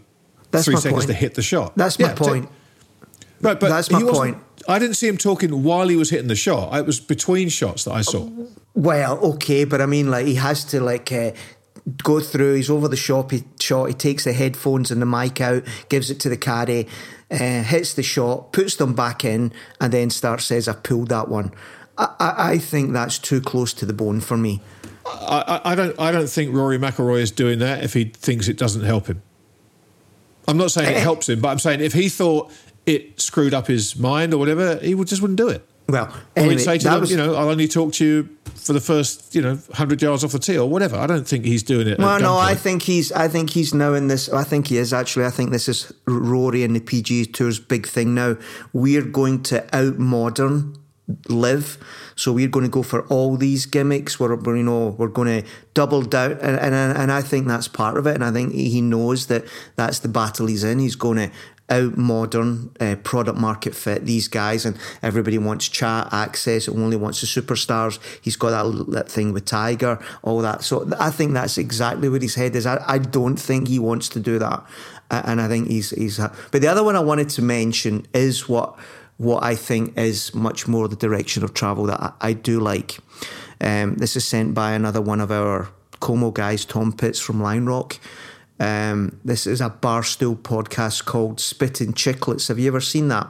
That's three seconds point. to hit the shot. That's yeah, my point. right, but that's my point. I didn't see him talking while he was hitting the shot. It was between shots that I saw. Well, okay, but I mean, like he has to like uh, go through. He's over the shop. He shot. He takes the headphones and the mic out, gives it to the caddy, uh, hits the shot, puts them back in, and then starts says, "I pulled that one." I, I, I think that's too close to the bone for me. I, I, don't. I don't think Rory McIlroy is doing that if he thinks it doesn't help him. I'm not saying it helps him, but I'm saying if he thought it screwed up his mind or whatever, he would just wouldn't do it. Well, anyway, or he'd say to them, was, you know, I'll only talk to you for the first, you know, hundred yards off the tee or whatever. I don't think he's doing it. Well, no, I think he's. I think he's now in this. I think he is actually. I think this is Rory and the PGA Tour's big thing now. We're going to out modern LIV. So we're going to go for all these gimmicks. We're, we're you know we're going to double down, and, and and I think that's part of it. And I think he knows that that's the battle he's in. He's going to out modern uh, product market fit these guys and everybody wants chat access only wants the superstars he's got that, that thing with tiger all that so i think that's exactly where his head is i, I don't think he wants to do that and i think he's he's but the other one i wanted to mention is what what I think is much more the direction of travel that I, I do like. Um, this is sent by another one of our Como guys, Tom Pitts from Line Rock. Um, this is a barstool podcast called Spitting Chicklets. Have you ever seen that?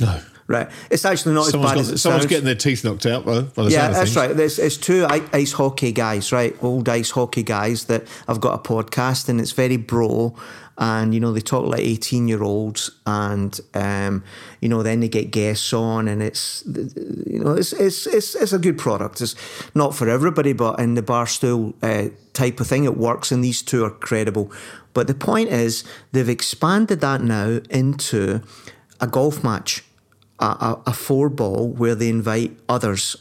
No. Right. It's actually not someone's as bad got, as Someone's sounds. getting their teeth knocked out the Yeah, that's right. There's, it's two ice hockey guys, right? Old ice hockey guys that have got a podcast and it's very bro and you know they talk like 18 year olds and um, you know then they get guests on and it's you know it's it's it's, it's a good product it's not for everybody but in the barstool uh, type of thing it works and these two are credible but the point is they've expanded that now into a golf match a, a, four ball where they invite others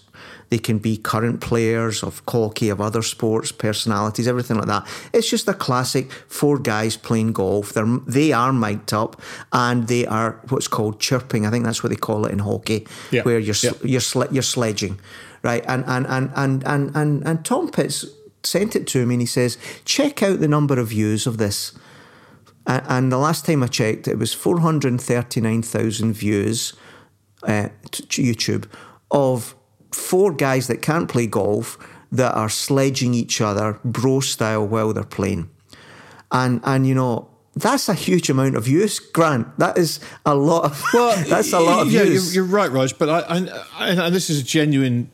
they can be current players of hockey, of other sports, personalities, everything like that. It's just a classic four guys playing golf. They're they are mic'd up and they are what's called chirping. I think that's what they call it in hockey, yeah. where you're yeah. you're you're sledging, right? And and and and and and, and Tom Pitts sent it to me and he says, check out the number of views of this. And the last time I checked, it was 439,000 views uh, YouTube of four guys that can't play golf that are sledging each other bro style while they're playing. And and you know, that's a huge amount of use, Grant. That is a lot of well, that's a lot of yeah, use. You're, you're right, Rog, but I, I, and this is a genuine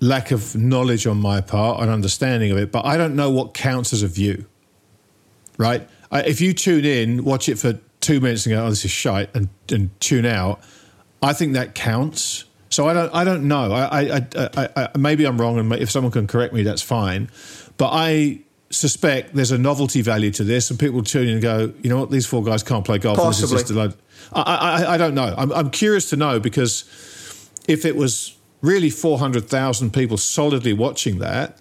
lack of knowledge on my part and understanding of it, but I don't know what counts as a view. Right? I, if you tune in, watch it for two minutes and go, "Oh, this is shite," and, and tune out, I think that counts so I don't, I don't know. I, I, I, I, maybe I'm wrong, and if someone can correct me, that's fine. But I suspect there's a novelty value to this, and people tune in and go, you know what, these four guys can't play golf. Possibly. I, I, I don't know. I'm, I'm curious to know because if it was really 400,000 people solidly watching that,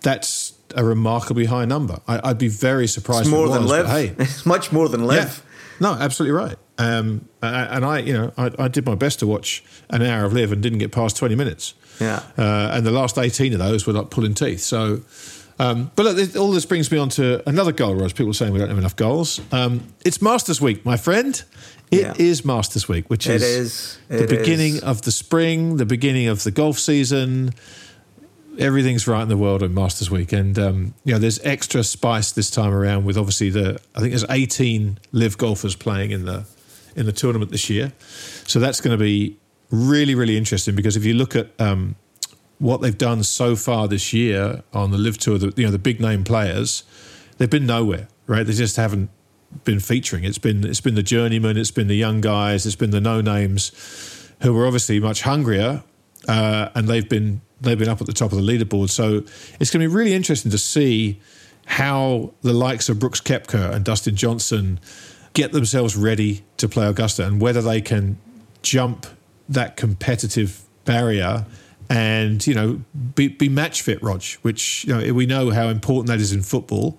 that's a remarkably high number. I, would be very surprised. It's more it than was, LIV. Hey, it's much more than LIV. Yeah. No, absolutely right. Um, and I, you know, I, I, did my best to watch an hour of LIV and didn't get past twenty minutes. Yeah. Uh, and the last eighteen of those were like pulling teeth. So, um, but look, all this brings me on to another goal. Rog, people saying we don't have enough goals. Um, it's Masters Week, my friend. It yeah. is Masters Week, which is, is the beginning is. of the spring, the beginning of the golf season. Everything's right in the world at Masters Week, and um, you know there's extra spice this time around with obviously the I think there's 18 LIV golfers playing in the in the tournament this year. So that's going to be really, really interesting because if you look at um, what they've done so far this year on the LIV tour, the, you know, the big name players, they've been nowhere, right? They just haven't been featuring. It's been it's been the journeyman, it's been the young guys, it's been the no names who were obviously much hungrier, uh, and they've been they've been up at the top of the leaderboard. So it's going to be really interesting to see how the likes of Brooks Koepka and Dustin Johnson get themselves ready to play Augusta and whether they can jump that competitive barrier and you know be, be match fit, Rog. Which you know we know how important that is in football,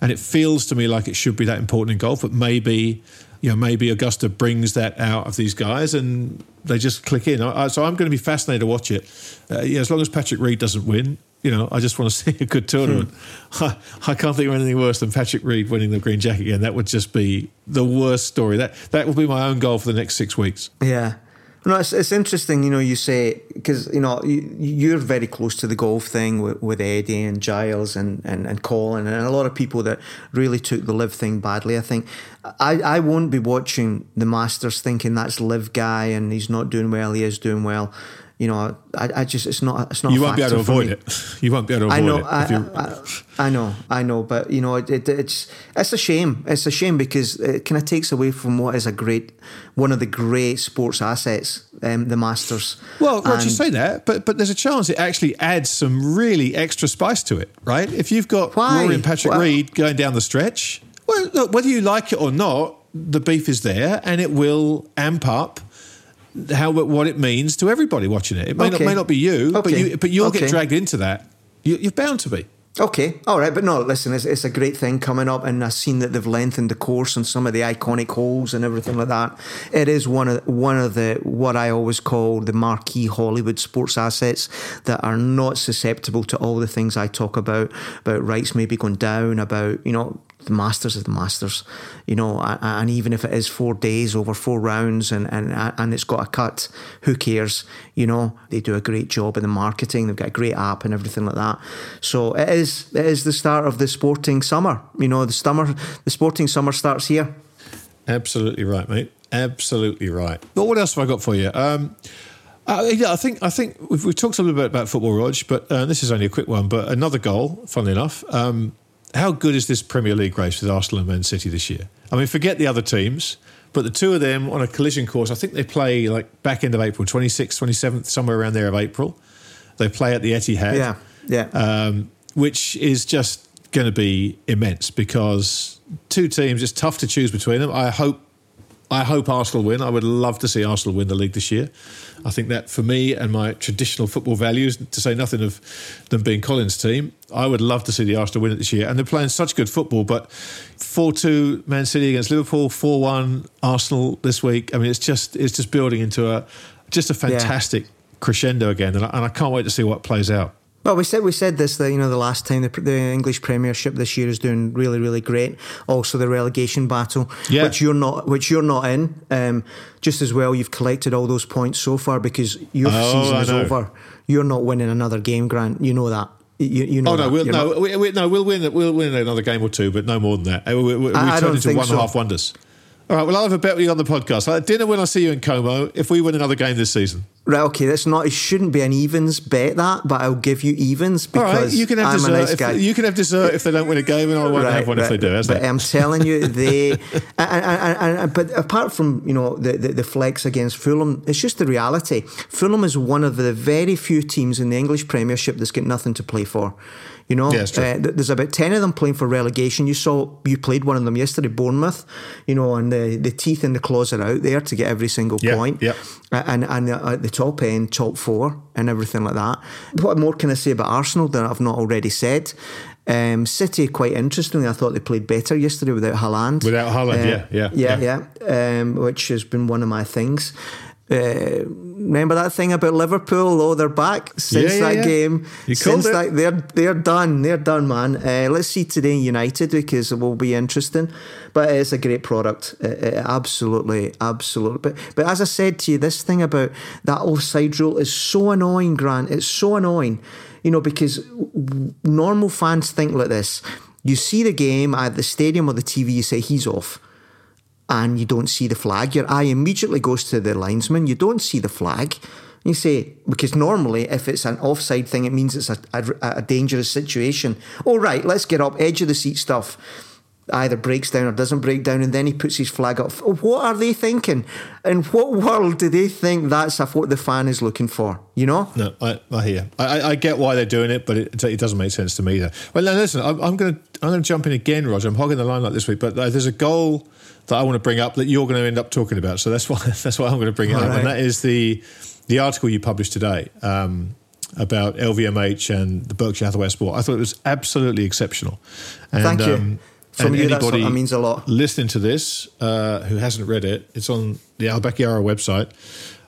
and it feels to me like it should be that important in golf. But maybe you know maybe Augusta brings that out of these guys and they just click in. So I'm going to be fascinated to watch it. Uh, yeah, as long as Patrick Reed doesn't win, you know, I just want to see a good tournament. Hmm. I, I, can't think of anything worse than Patrick Reed winning the green jacket again. That would just be the worst story. That that will be my own goal for the next six weeks. Yeah. No, it's, it's interesting, you know, you say, because, you know, you, are very close to the golf thing with, with Eddie and Giles and, and, and Colin and a lot of people that really took the LIV thing badly. I think I, I won't be watching the Masters thinking that's LIV guy and he's not doing well, he is doing well you know, I, I just it's not it's not. You won't be able to avoid it. You won't be able to avoid I know, it. I, I, I, know, I know, but you know, it, it, it's it's a shame. It's a shame because it kind of takes away from what is a great, one of the great sports assets, um, the Masters. Well, Roger, you say that, but but there's a chance it actually adds some really extra spice to it, right? If you've got why? Rory and Patrick well, Reed going down the stretch, well, look, whether you like it or not, the beef is there, and it will amp up how what it means to everybody watching it. It may okay. not may not be you, okay. but you but you'll okay. get dragged into that. You, you're bound to be. Okay, all right, but no, listen, it's, it's, a great thing coming up, and I've seen that they've lengthened the course and some of the iconic holes and everything like that. It is one of one of the what I always call the marquee Hollywood sports assets that are not susceptible to all the things I talk about about rights maybe going down, about you know the Masters is the Masters, you know, and even if it is four days over four rounds and, and, and it's got a cut, who cares? You know, they do a great job in the marketing. They've got a great app and everything like that. So it is it is the start of the sporting summer. You know, the summer the sporting summer starts here. Absolutely right, mate. Absolutely right. But what else have I got for you? Um, uh, yeah, I think I think we've, we've, talked a little bit about football, Rog, but uh, this is only a quick one. But another goal, funnily enough, um, how good is this Premier League race with Arsenal and Man City this year? I mean, forget the other teams, but the two of them on a collision course, I think they play like back end of April, 26th, 27th, somewhere around there of April. They play at the Etihad. Yeah, yeah. Um, which is just going to be immense because two teams, it's tough to choose between them. I hope I hope Arsenal win. I would love to see Arsenal win the league this year. I think that for me and my traditional football values, to say nothing of them being Colin's team, I would love to see the Arsenal win it this year. And they're playing such good football. But 4 2 Man City against Liverpool, 4 1 Arsenal this week. I mean, it's just it's just building into a just a fantastic yeah. crescendo again. And I, and I can't wait to see what plays out. Well, we said we said this that you know the last time the, the, English Premiership this year is doing really really great. Also the relegation battle, yeah. which you're not which you're not in. Um, just as well, you've collected all those points so far because your oh, season is over. You're not winning another game, Grant. You know that. You, you know oh no, we'll, no, not... we, we, no, we'll win. We'll win another game or two, but no more than that. Uh, we, we, we turn into one so. half wonders. All right, well, I'll have a bet with you on the podcast. Like dinner when I see you in Como if we win another game this season. Right, okay, that's not. It shouldn't be an evens bet that, but I'll give you evens because you can have I'm dessert. a nice if, guy. You can have dessert if they don't win a game, and I won't right, have one right. if they do. But I'm telling you, they. and, and, and, but apart from you know the, the, the flex against Fulham, it's just the reality. Fulham is one of the very few teams in the English Premiership that's got nothing to play for. You know, yeah, uh, there's about ten of them playing for relegation. You saw you played one of them yesterday, Bournemouth. You know, and the, the teeth and the claws are out there to get every single yeah, point. Yeah. And and at the top end, top four, and everything like that. What more can I say about Arsenal that I've not already said? Um, City, quite interestingly, I thought they played better yesterday without Haaland. Without Haaland, uh, yeah, yeah, yeah, yeah. Um, which has been one of my things. Uh, remember that thing about Liverpool? Oh, they're back since yeah, yeah, that yeah. game. You since it. that, they're they're done. They're done, man. Uh, let's see today United because it will be interesting. But it's a great product. Uh, uh, absolutely, absolutely. But but as I said to you, this thing about that offside rule is so annoying, Grant. It's so annoying. You know because normal fans think like this. You see the game at the stadium or the TV, you say he's off and you don't see the flag, your eye immediately goes to the linesman. You don't see the flag. You say, because normally if it's an offside thing, it means it's a, a, a dangerous situation. All right, let's get up, edge of the seat stuff either breaks down or doesn't break down, and then he puts his flag up. What are they thinking? In what world do they think that's what the fan is looking for? You know? No, I, I hear. I, I get why they're doing it, but it, it doesn't make sense to me either. Well, now listen, I'm, I'm going to I'm going to jump in again, Roger. I'm hogging the line like this week, but uh, there's a goal that I want to bring up that you're going to end up talking about. So that's why that's why I'm going to bring it All up, right. and that is the the article you published today. Um, about LVMH and the Berkshire Hathaway Sport. I thought it was absolutely exceptional. And, Thank you. Um, from you, anybody that means a lot. Listening to this uh, who hasn't read it, it's on the Al website.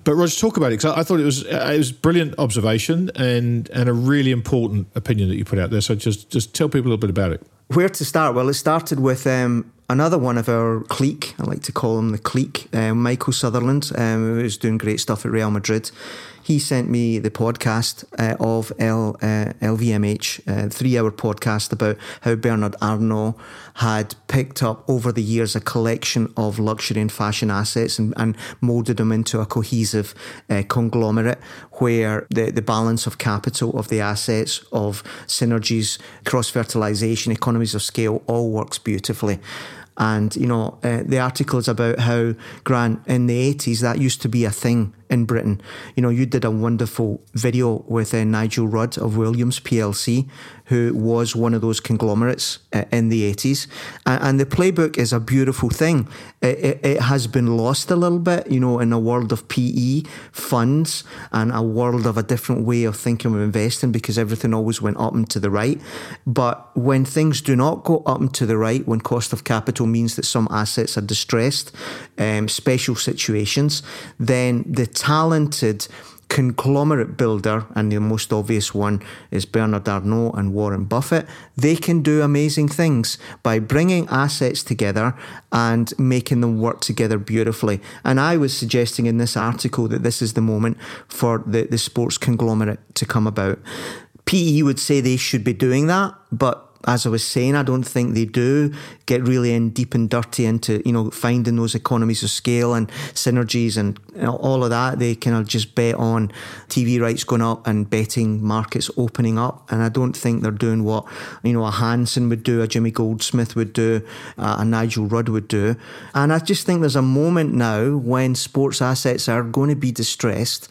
But Roger, talk about it because I thought it was uh, it was brilliant observation and and a really important opinion that you put out there. So just just tell people a little bit about it. Where to start? Well, it started with um, another one of our clique. I like to call him the clique. Um, Michael Sutherland, um, who's doing great stuff at Real Madrid he sent me the podcast uh, of L, uh, LVMH, uh, three hour podcast about how Bernard Arnault had picked up over the years a collection of luxury and fashion assets and, and molded them into a cohesive uh, conglomerate where the, the balance of capital of the assets, of synergies, cross fertilization, economies of scale all works beautifully. And, you know, uh, the articles about how, Grant, in the 80s, that used to be a thing in Britain. You know, you did a wonderful video with uh, Nigel Rudd of Williams PLC, who was one of those conglomerates uh, in the 80s. And, and, the playbook is a beautiful thing. It, it, it, has been lost a little bit, you know, in a world of PE funds and a world of a different way of thinking of investing because everything always went up and to the right. But when things do not go up and to the right, when cost of capital means that some assets are distressed, um, special situations, then the talented conglomerate builder, and the most obvious one is Bernard Arnault and Warren Buffett, they can do amazing things by bringing assets together and making them work together beautifully. And I was suggesting in this article that this is the moment for the, the sports conglomerate to come about. PE would say they should be doing that, but as I was saying, I don't think they do get really in deep and dirty into you know finding those economies of scale and synergies and you know, all of that. They kind of just bet on TV rights going up and betting markets opening up, and I don't think they're doing what you know a Hanson would do, a Jimmy Goldsmith would do, uh, a Nigel Rudd would do. And I just think there's a moment now when sports assets are going to be distressed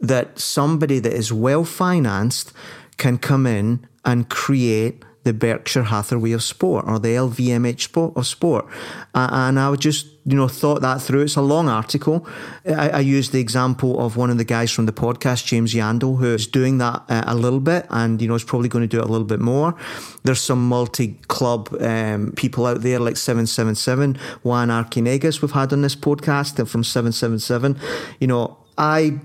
that somebody that is well financed can come in and create the Berkshire Hathaway of sport or the LVMH of sport. And I just, you know, thought that through. It's a long article. I, I used the example of one of the guys from the podcast, James Yandle, who is doing that uh, a little bit and, you know, is probably going to do it a little bit more. There's some multi club um, people out there like 777, Juan Arciniegas, we've had on this podcast from 777. You know, I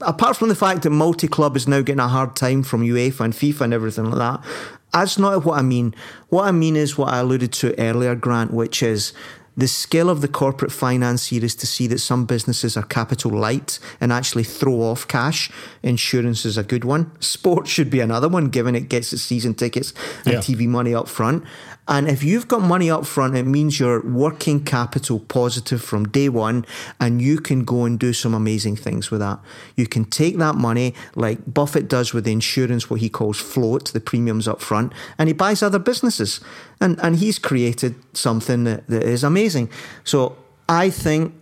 apart from the fact that multi club is now getting a hard time from UEFA and FIFA and everything like that, that's not what I mean. What I mean is what I alluded to earlier, Grant, which is the skill of the corporate financier is to see that some businesses are capital light and actually throw off cash. Insurance is a good one. Sports should be another one, given it gets its season tickets and yeah. TV money up front. And if you've got money up front, it means you're working capital positive from day one, and you can go and do some amazing things with that. You can take that money, like Buffett does with the insurance, what he calls float, the premiums up front, and he buys other businesses. And, and he's created something that, that is amazing. So I think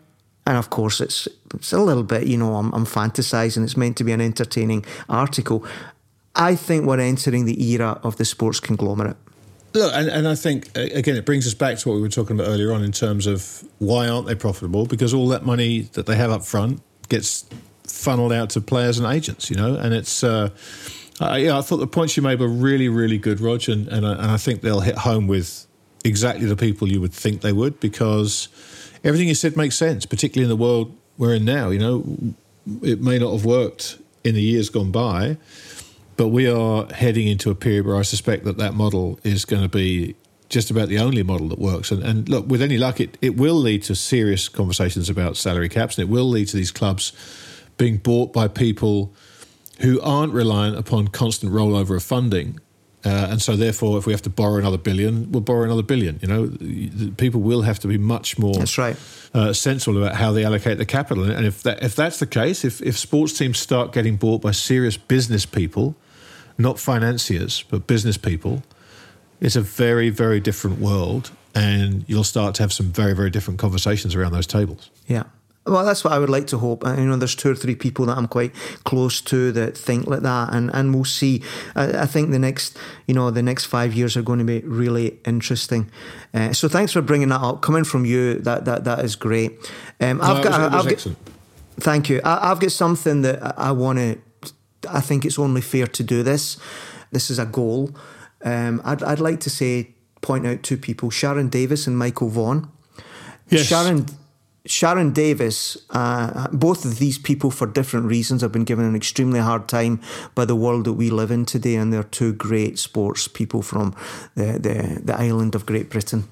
and of course it's it's a little bit you know I'm, I'm fantasizing it's meant to be an entertaining article i think we're entering the era of the sports conglomerate Look, and, and I think again, it brings us back to what we were talking about earlier on in terms of why aren't they profitable? Because all that money that they have up front gets funneled out to players and agents, you know. And it's, uh, I, yeah, I thought the points you made were really, really good, Rog, and and I, and I think they'll hit home with exactly the people you would think they would because everything you said makes sense, particularly in the world we're in now. You know, it may not have worked in the years gone by but we are heading into a period where I suspect that that model is going to be just about the only model that works. And, and look, with any luck, it, it will lead to serious conversations about salary caps, and it will lead to these clubs being bought by people who aren't reliant upon constant rollover of funding Uh, and so, therefore, if we have to borrow another billion, we'll borrow another billion. You know, people will have to be much more that's right. Uh, sensible about how they allocate the capital. And if that if that's the case, if if sports teams start getting bought by serious business people, not financiers but business people, it's a very very different world, and you'll start to have some very very different conversations around those tables. Yeah. Well, that's what I would like to hope. You know, there's two or three people that I'm quite close to that think like that, and, and we'll see. I, I think the next, you know, the next five years are going to be really interesting. Uh, so thanks for bringing that up. Coming from you, that that that is great. Um, I've got. Was, I've got, thank you. I, have got something that I want to. I think it's only fair to do this. This is a goal. Um, I'd I'd like to say point out two people: Sharron Davies and Michael Vaughan. Yes. Sharon Sharron Davies, uh, both of these people, for different reasons, have been given an extremely hard time by the world that we live in today, and they're two great sports people from the, the, the island of Great Britain.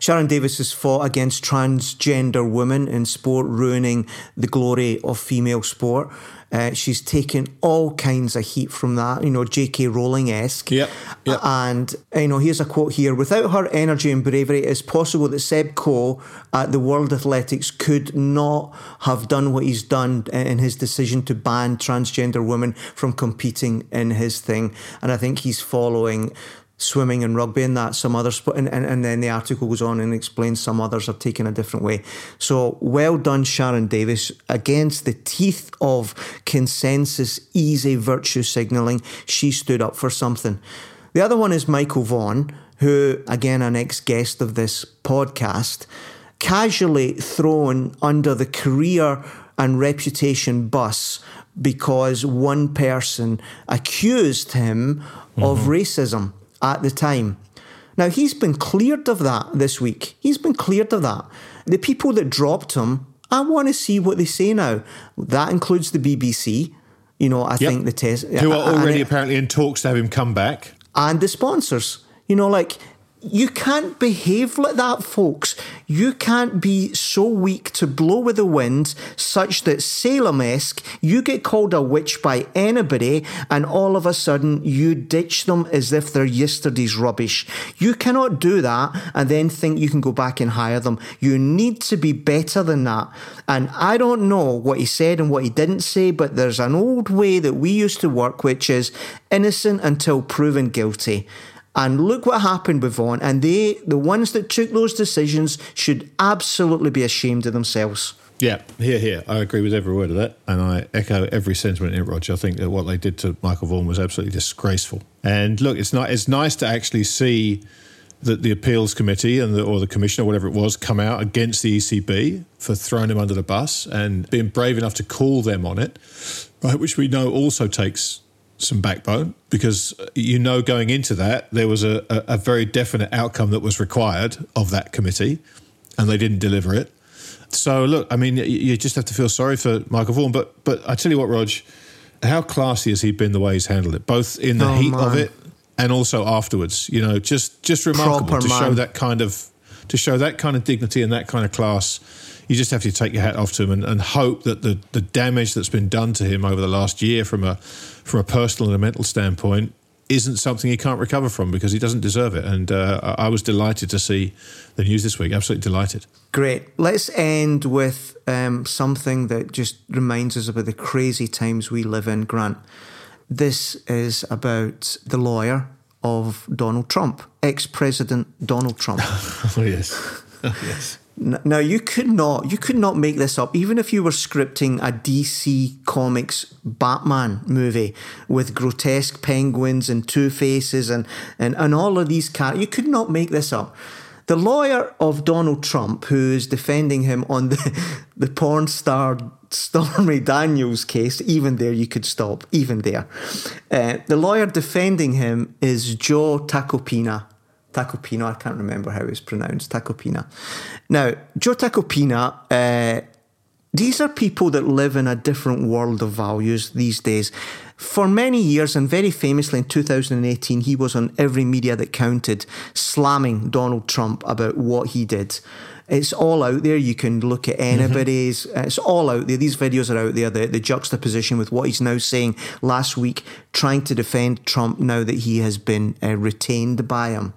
Sharron Davies has fought against transgender women in sport, ruining the glory of female sport. Uh, she's taken all kinds of heat from that, you know, J.K. Rowling esque. Yep, yep. And, you know, here's a quote here Without her energy and bravery, it is possible that Seb Coe at the World Athletics could not have done what he's done in his decision to ban transgender women from competing in his thing. And I think he's following swimming and rugby and that some others sport and, and, and then the article goes on and explains some others are taken a different way. So well done sharron davies against the teeth of consensus easy virtue signalling she stood up for something. The other one is michael vaughan who again an ex-guest of this podcast casually thrown under the career and reputation bus because one person accused him mm-hmm. of racism at the time. Now, he's been cleared of that this week. He's been cleared of that. The people that dropped him, I want to see what they say now. That includes the BBC. You know, I yep. think the test. Who are already it, apparently in talks to have him come back. And the sponsors. You know, like you can't behave like that, folks. You can't be so weak to blow with the wind, such that Salem esque, you get called a witch by anybody, and all of a sudden you ditch them as if they're yesterday's rubbish. You cannot do that and then think you can go back and hire them. You need to be better than that. And I don't know what he said and what he didn't say, but there's an old way that we used to work, which is innocent until proven guilty. And look what happened with Vaughan. And they, the ones that took those decisions, should absolutely be ashamed of themselves. Yeah, here, here. I agree with every word of that, and I echo every sentiment in it, Roger. I think that what they did to Michael Vaughan was absolutely disgraceful. And look, it's not. It's nice to actually see that the appeals committee and the, or the commissioner, whatever it was, come out against the ECB for throwing him under the bus and being brave enough to call them on it, right? Which we know also takes some backbone because uh, you know going into that there was a, a, a, very definite outcome that was required of that committee and they didn't deliver it. So look, I mean, you just have to feel sorry for Michael Vaughan. But but I tell you what, Rog, how classy has he been the way he's handled it, both in the oh, heat man. of it and also afterwards. You know, just just remarkable Proper to man. show that kind of to show that kind of dignity and that kind of class you just have to take your hat off to him and, and hope that the, the damage that's been done to him over the last year from a from a personal and a mental standpoint isn't something he can't recover from because he doesn't deserve it. And uh, I was delighted to see the news this week. Absolutely delighted. Great. Let's end with um, something that just reminds us about the crazy times we live in, Grant. This is about the lawyer of Donald Trump, ex President Donald Trump. oh, yes. Oh, yes. Now you could not you could not make this up even if you were scripting a DC Comics Batman movie with grotesque penguins and Two Faces and, and and all of these characters. You could not make this up. The lawyer of Donald Trump, who is defending him on the the porn star Stormy Daniels case, even there you could stop. Even there, uh, the lawyer defending him is Joe Tacopina. Tacopina, I can't remember how it's pronounced, Tacopina. Now, Joe Tacopina, uh, these are people that live in a different world of values these days. For many years, and very famously in 2018, he was on every media that counted, slamming Donald Trump about what he did. It's all out there. You can look at mm-hmm. anybody's. Mm-hmm. It's all out there. These videos are out there. The, the juxtaposition with what he's now saying last week, trying to defend Trump now that he has been uh, retained by him.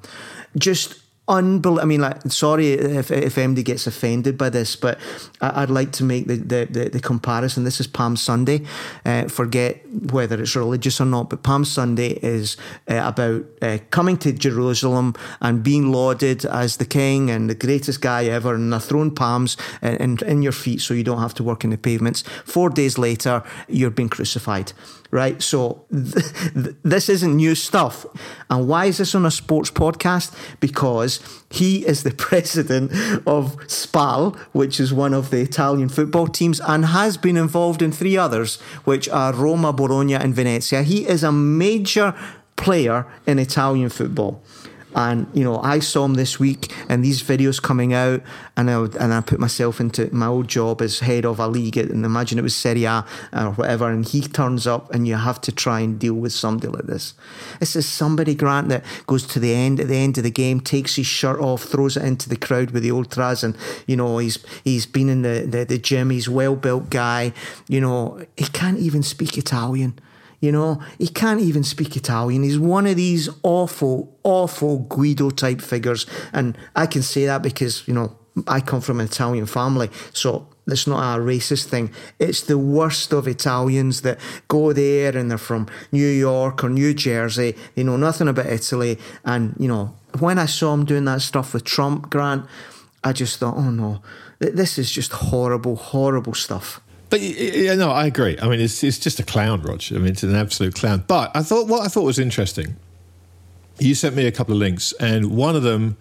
Just unbelievable. I mean, like, sorry if, if MD gets offended by this, but I, would like to make the, the, the, the, comparison. This is Palm Sunday. Uh, forget whether it's religious or not, but Palm Sunday is uh, about uh, coming to Jerusalem and being lauded as the king and the greatest guy ever, and they're throwing palms in, in, in your feet so you don't have to work in the pavements. Four days later, you're being crucified right? So th- th- this isn't new stuff. And why is this on a sports podcast? Because he is the president of SPAL, which is one of the Italian football teams, and has been involved in three others, which are Roma, Bologna, and Venezia. He is a major player in Italian football. And you know, I saw him this week, and these videos coming out, and I would, and I put myself into my old job as head of a league, and imagine it was Serie A or whatever, and he turns up, and you have to try and deal with somebody like this. This is somebody Grant that goes to the end at the end of the game, takes his shirt off, throws it into the crowd with the ultras, and you know he's he's been in the the, the gym, he's well built guy, you know he can't even speak Italian. You know, he can't even speak Italian. He's one of these awful, awful Guido type figures. And I can say that because, you know, I come from an Italian family. So it's not a racist thing. It's the worst of Italians that go there and they're from New York or New Jersey. They know nothing about Italy. And, you know, when I saw him doing that stuff with Trump, Grant, I just thought, oh no, this is just horrible, horrible stuff. But yeah, no, I agree. I mean, it's it's just a clown, Roger. I mean, it's an absolute clown. But I thought what I thought was interesting. You sent me a couple of links, and one of them,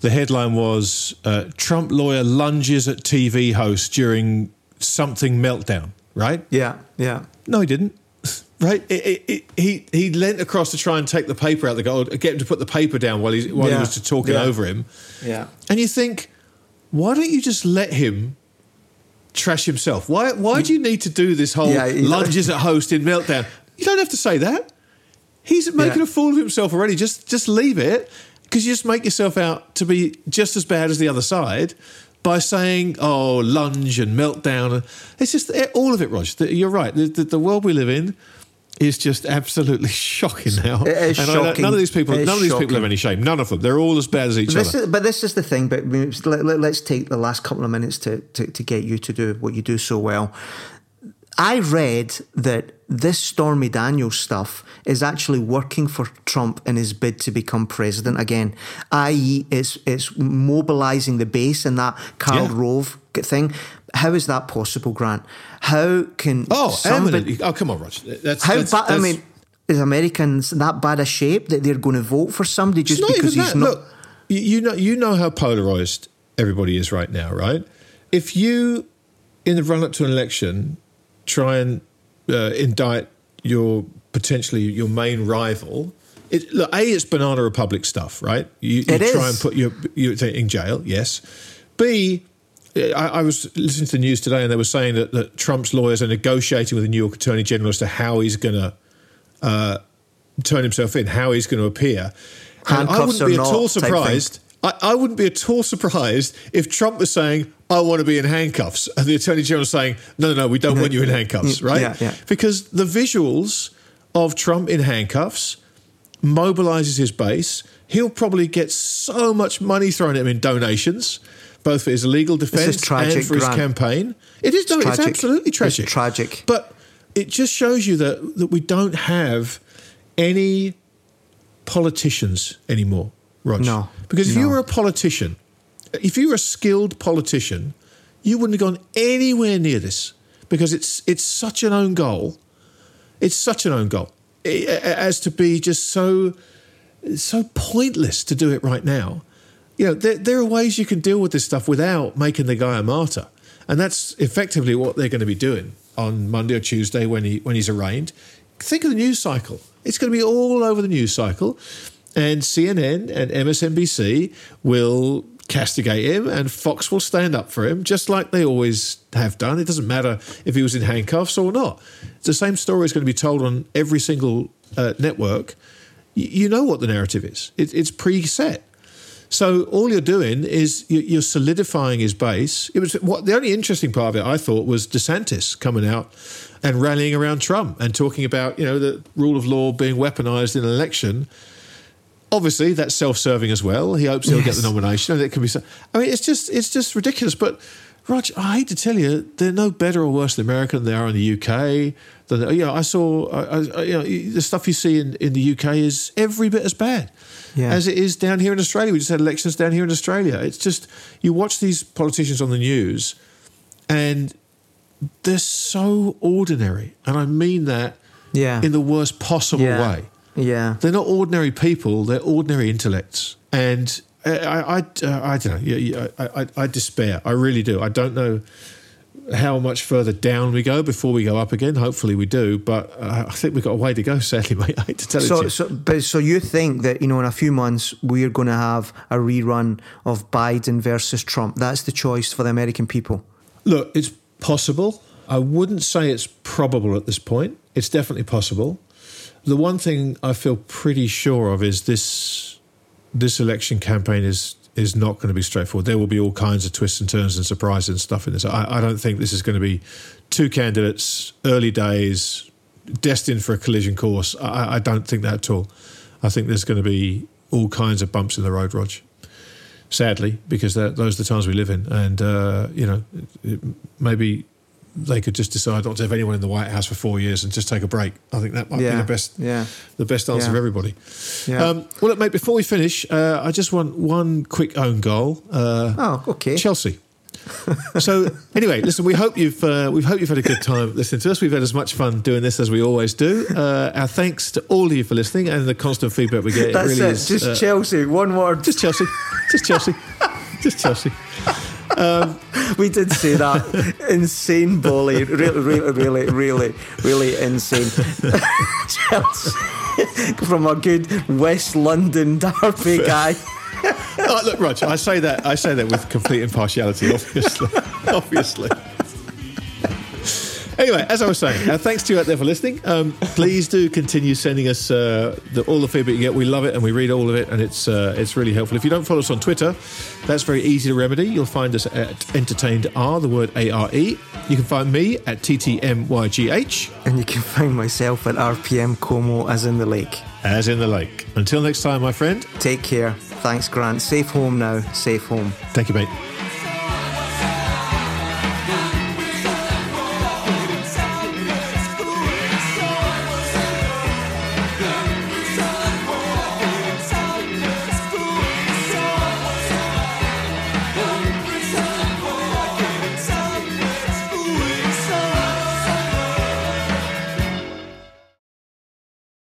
the headline was uh, "Trump lawyer lunges at TV host during something meltdown." Right? Yeah, yeah. No, he didn't. Right? It, it, it, he he leant across to try and take the paper out the goal, get him to put the paper down while he while yeah. he was talking yeah. over him. Yeah. And you think, why don't you just let him trash himself. Why why do you need to do this whole yeah, lunges at host in meltdown? You don't have to say that. He's making yeah. a fool of himself already. Just just leave it because you just make yourself out to be just as bad as the other side by saying, "Oh, lunge and meltdown." It's just eh, all of it, Roger. You're right. The, the, the world we live in is just absolutely shocking now. It is shocking. none of these people, none of these shocking. people have any shame. None of them. They're all as bad as each this other. Is, but this is the thing. But let, us take the last couple of minutes to, to, to get you to do what you do so well. I read that this Stormy Daniels stuff is actually working for Trump in his bid to become president again, i.e., it's it's mobilizing the base in that Karl yeah. Rove thing. How is that possible, Grant? How can oh somebody, oh come on, Roger? That's, how bad? I mean, is Americans that bad a shape that they're going to vote for somebody just because he's that. not? Look, you know, you know how polarized everybody is right now, right? If you, in the run up to an election, try and uh, indict your potentially your main rival. It, look, a it's banana republic stuff, right? You, you try and put your you in jail, yes. B, I, I, was listening to the news today, and they were saying that, that Trump's lawyers are negotiating with the New York Attorney General as to how he's going to uh, turn himself in, how he's going to appear. And I wouldn't be at all surprised. I, I, wouldn't be at all surprised if Trump was saying, I want to be in handcuffs. And the Attorney General saying, no, no, no, we don't want you in handcuffs, right? Yeah, yeah. Because the visuals of Trump in handcuffs mobilizes his base. He'll probably get so much money thrown at him in donations, both for his legal defense and for his campaign. It is, it's, no, it's absolutely tragic. It's tragic. But it just shows you that, that we don't have any politicians anymore, Roger. No. Because if no. you were a politician, if you were a skilled politician, you wouldn't have gone anywhere near this because it's it's such an own goal. It's such an own goal as to be just so so pointless to do it right now. You know, there, there are ways you can deal with this stuff without making the guy a martyr, and that's effectively what they're going to be doing on Monday or Tuesday when he when he's arraigned. Think of the news cycle; it's going to be all over the news cycle, and CNN and MSNBC will castigate him, and Fox will stand up for him, just like they always have done. It doesn't matter if he was in handcuffs or not. It's the same story is going to be told on every single uh, network. Y- you know what the narrative is. It, it's preset. So all you're doing is you're solidifying his base. It was what the only interesting part of it I thought was DeSantis coming out and rallying around Trump and talking about you know the rule of law being weaponized in an election. Obviously, that's self-serving as well. He hopes he'll yes. get the nomination, and it can be. I mean, it's just it's just ridiculous. But Rog, I hate to tell you, they're no better or worse than America than they are in the UK. Than, you know, I saw, I, I, you know, the stuff you see in, in the UK is every bit as bad yeah. as it is down here in Australia. We just had elections down here in Australia. It's just, you watch these politicians on the news and they're so ordinary. And I mean that yeah. in the worst possible yeah. way. Yeah. They're not ordinary people, they're ordinary intellects. And uh, I, I, I, I don't know. I, I, I despair. I really do. I don't know how much further down we go before we go up again. Hopefully we do, but uh, I think we've got a way to go. Sadly, mate, I hate to tell so, you. So, but so you think that you know in a few months we're going to have a rerun of Biden versus Trump? That's the choice for the American people. Look, it's possible. I wouldn't say it's probable at this point. It's definitely possible. The one thing I feel pretty sure of is this this election campaign is is not going to be straightforward. There will be all kinds of twists and turns and surprises and stuff in this. I, I don't think this is going to be two candidates, early days, destined for a collision course. I, I don't think that at all. I think there's going to be all kinds of bumps in the road, Rog. Sadly, because those are the times we live in, and uh, you know, it, maybe they could just decide not to have anyone in the White House for four years and just take a break. I think that might yeah. be the best, yeah. the best answer yeah. for everybody. Yeah. Um, well, look, mate. Before we finish, uh, I just want one quick own goal. Uh, oh, okay. Chelsea. so anyway, listen. We hope you've uh, we hope you've had a good time listening to us. We've had as much fun doing this as we always do. Uh, our thanks to all of you for listening and the constant feedback we get. That's it really it. Is, just uh, Chelsea. One word. Just Chelsea. Just Chelsea. just Chelsea. Um, we did say that. insane bully. Really, really, really, really, really insane. From a good West London derby guy. oh, look, Roger, I say that I say that with complete impartiality, obviously. obviously. Anyway, as I was saying, uh, thanks to you out there for listening. Um, please do continue sending us uh, the, all the feedback you get. We love it and we read all of it, and it's uh, it's really helpful. If you don't follow us on Twitter, that's very easy to remedy. You'll find us at Entertained R, the word A R E. You can find me at TTMYGH. And you can find myself at RPM Como, as in the lake. As in the lake. Until next time, my friend. Take care. Thanks, Grant. Safe home now. Safe home. Thank you, mate.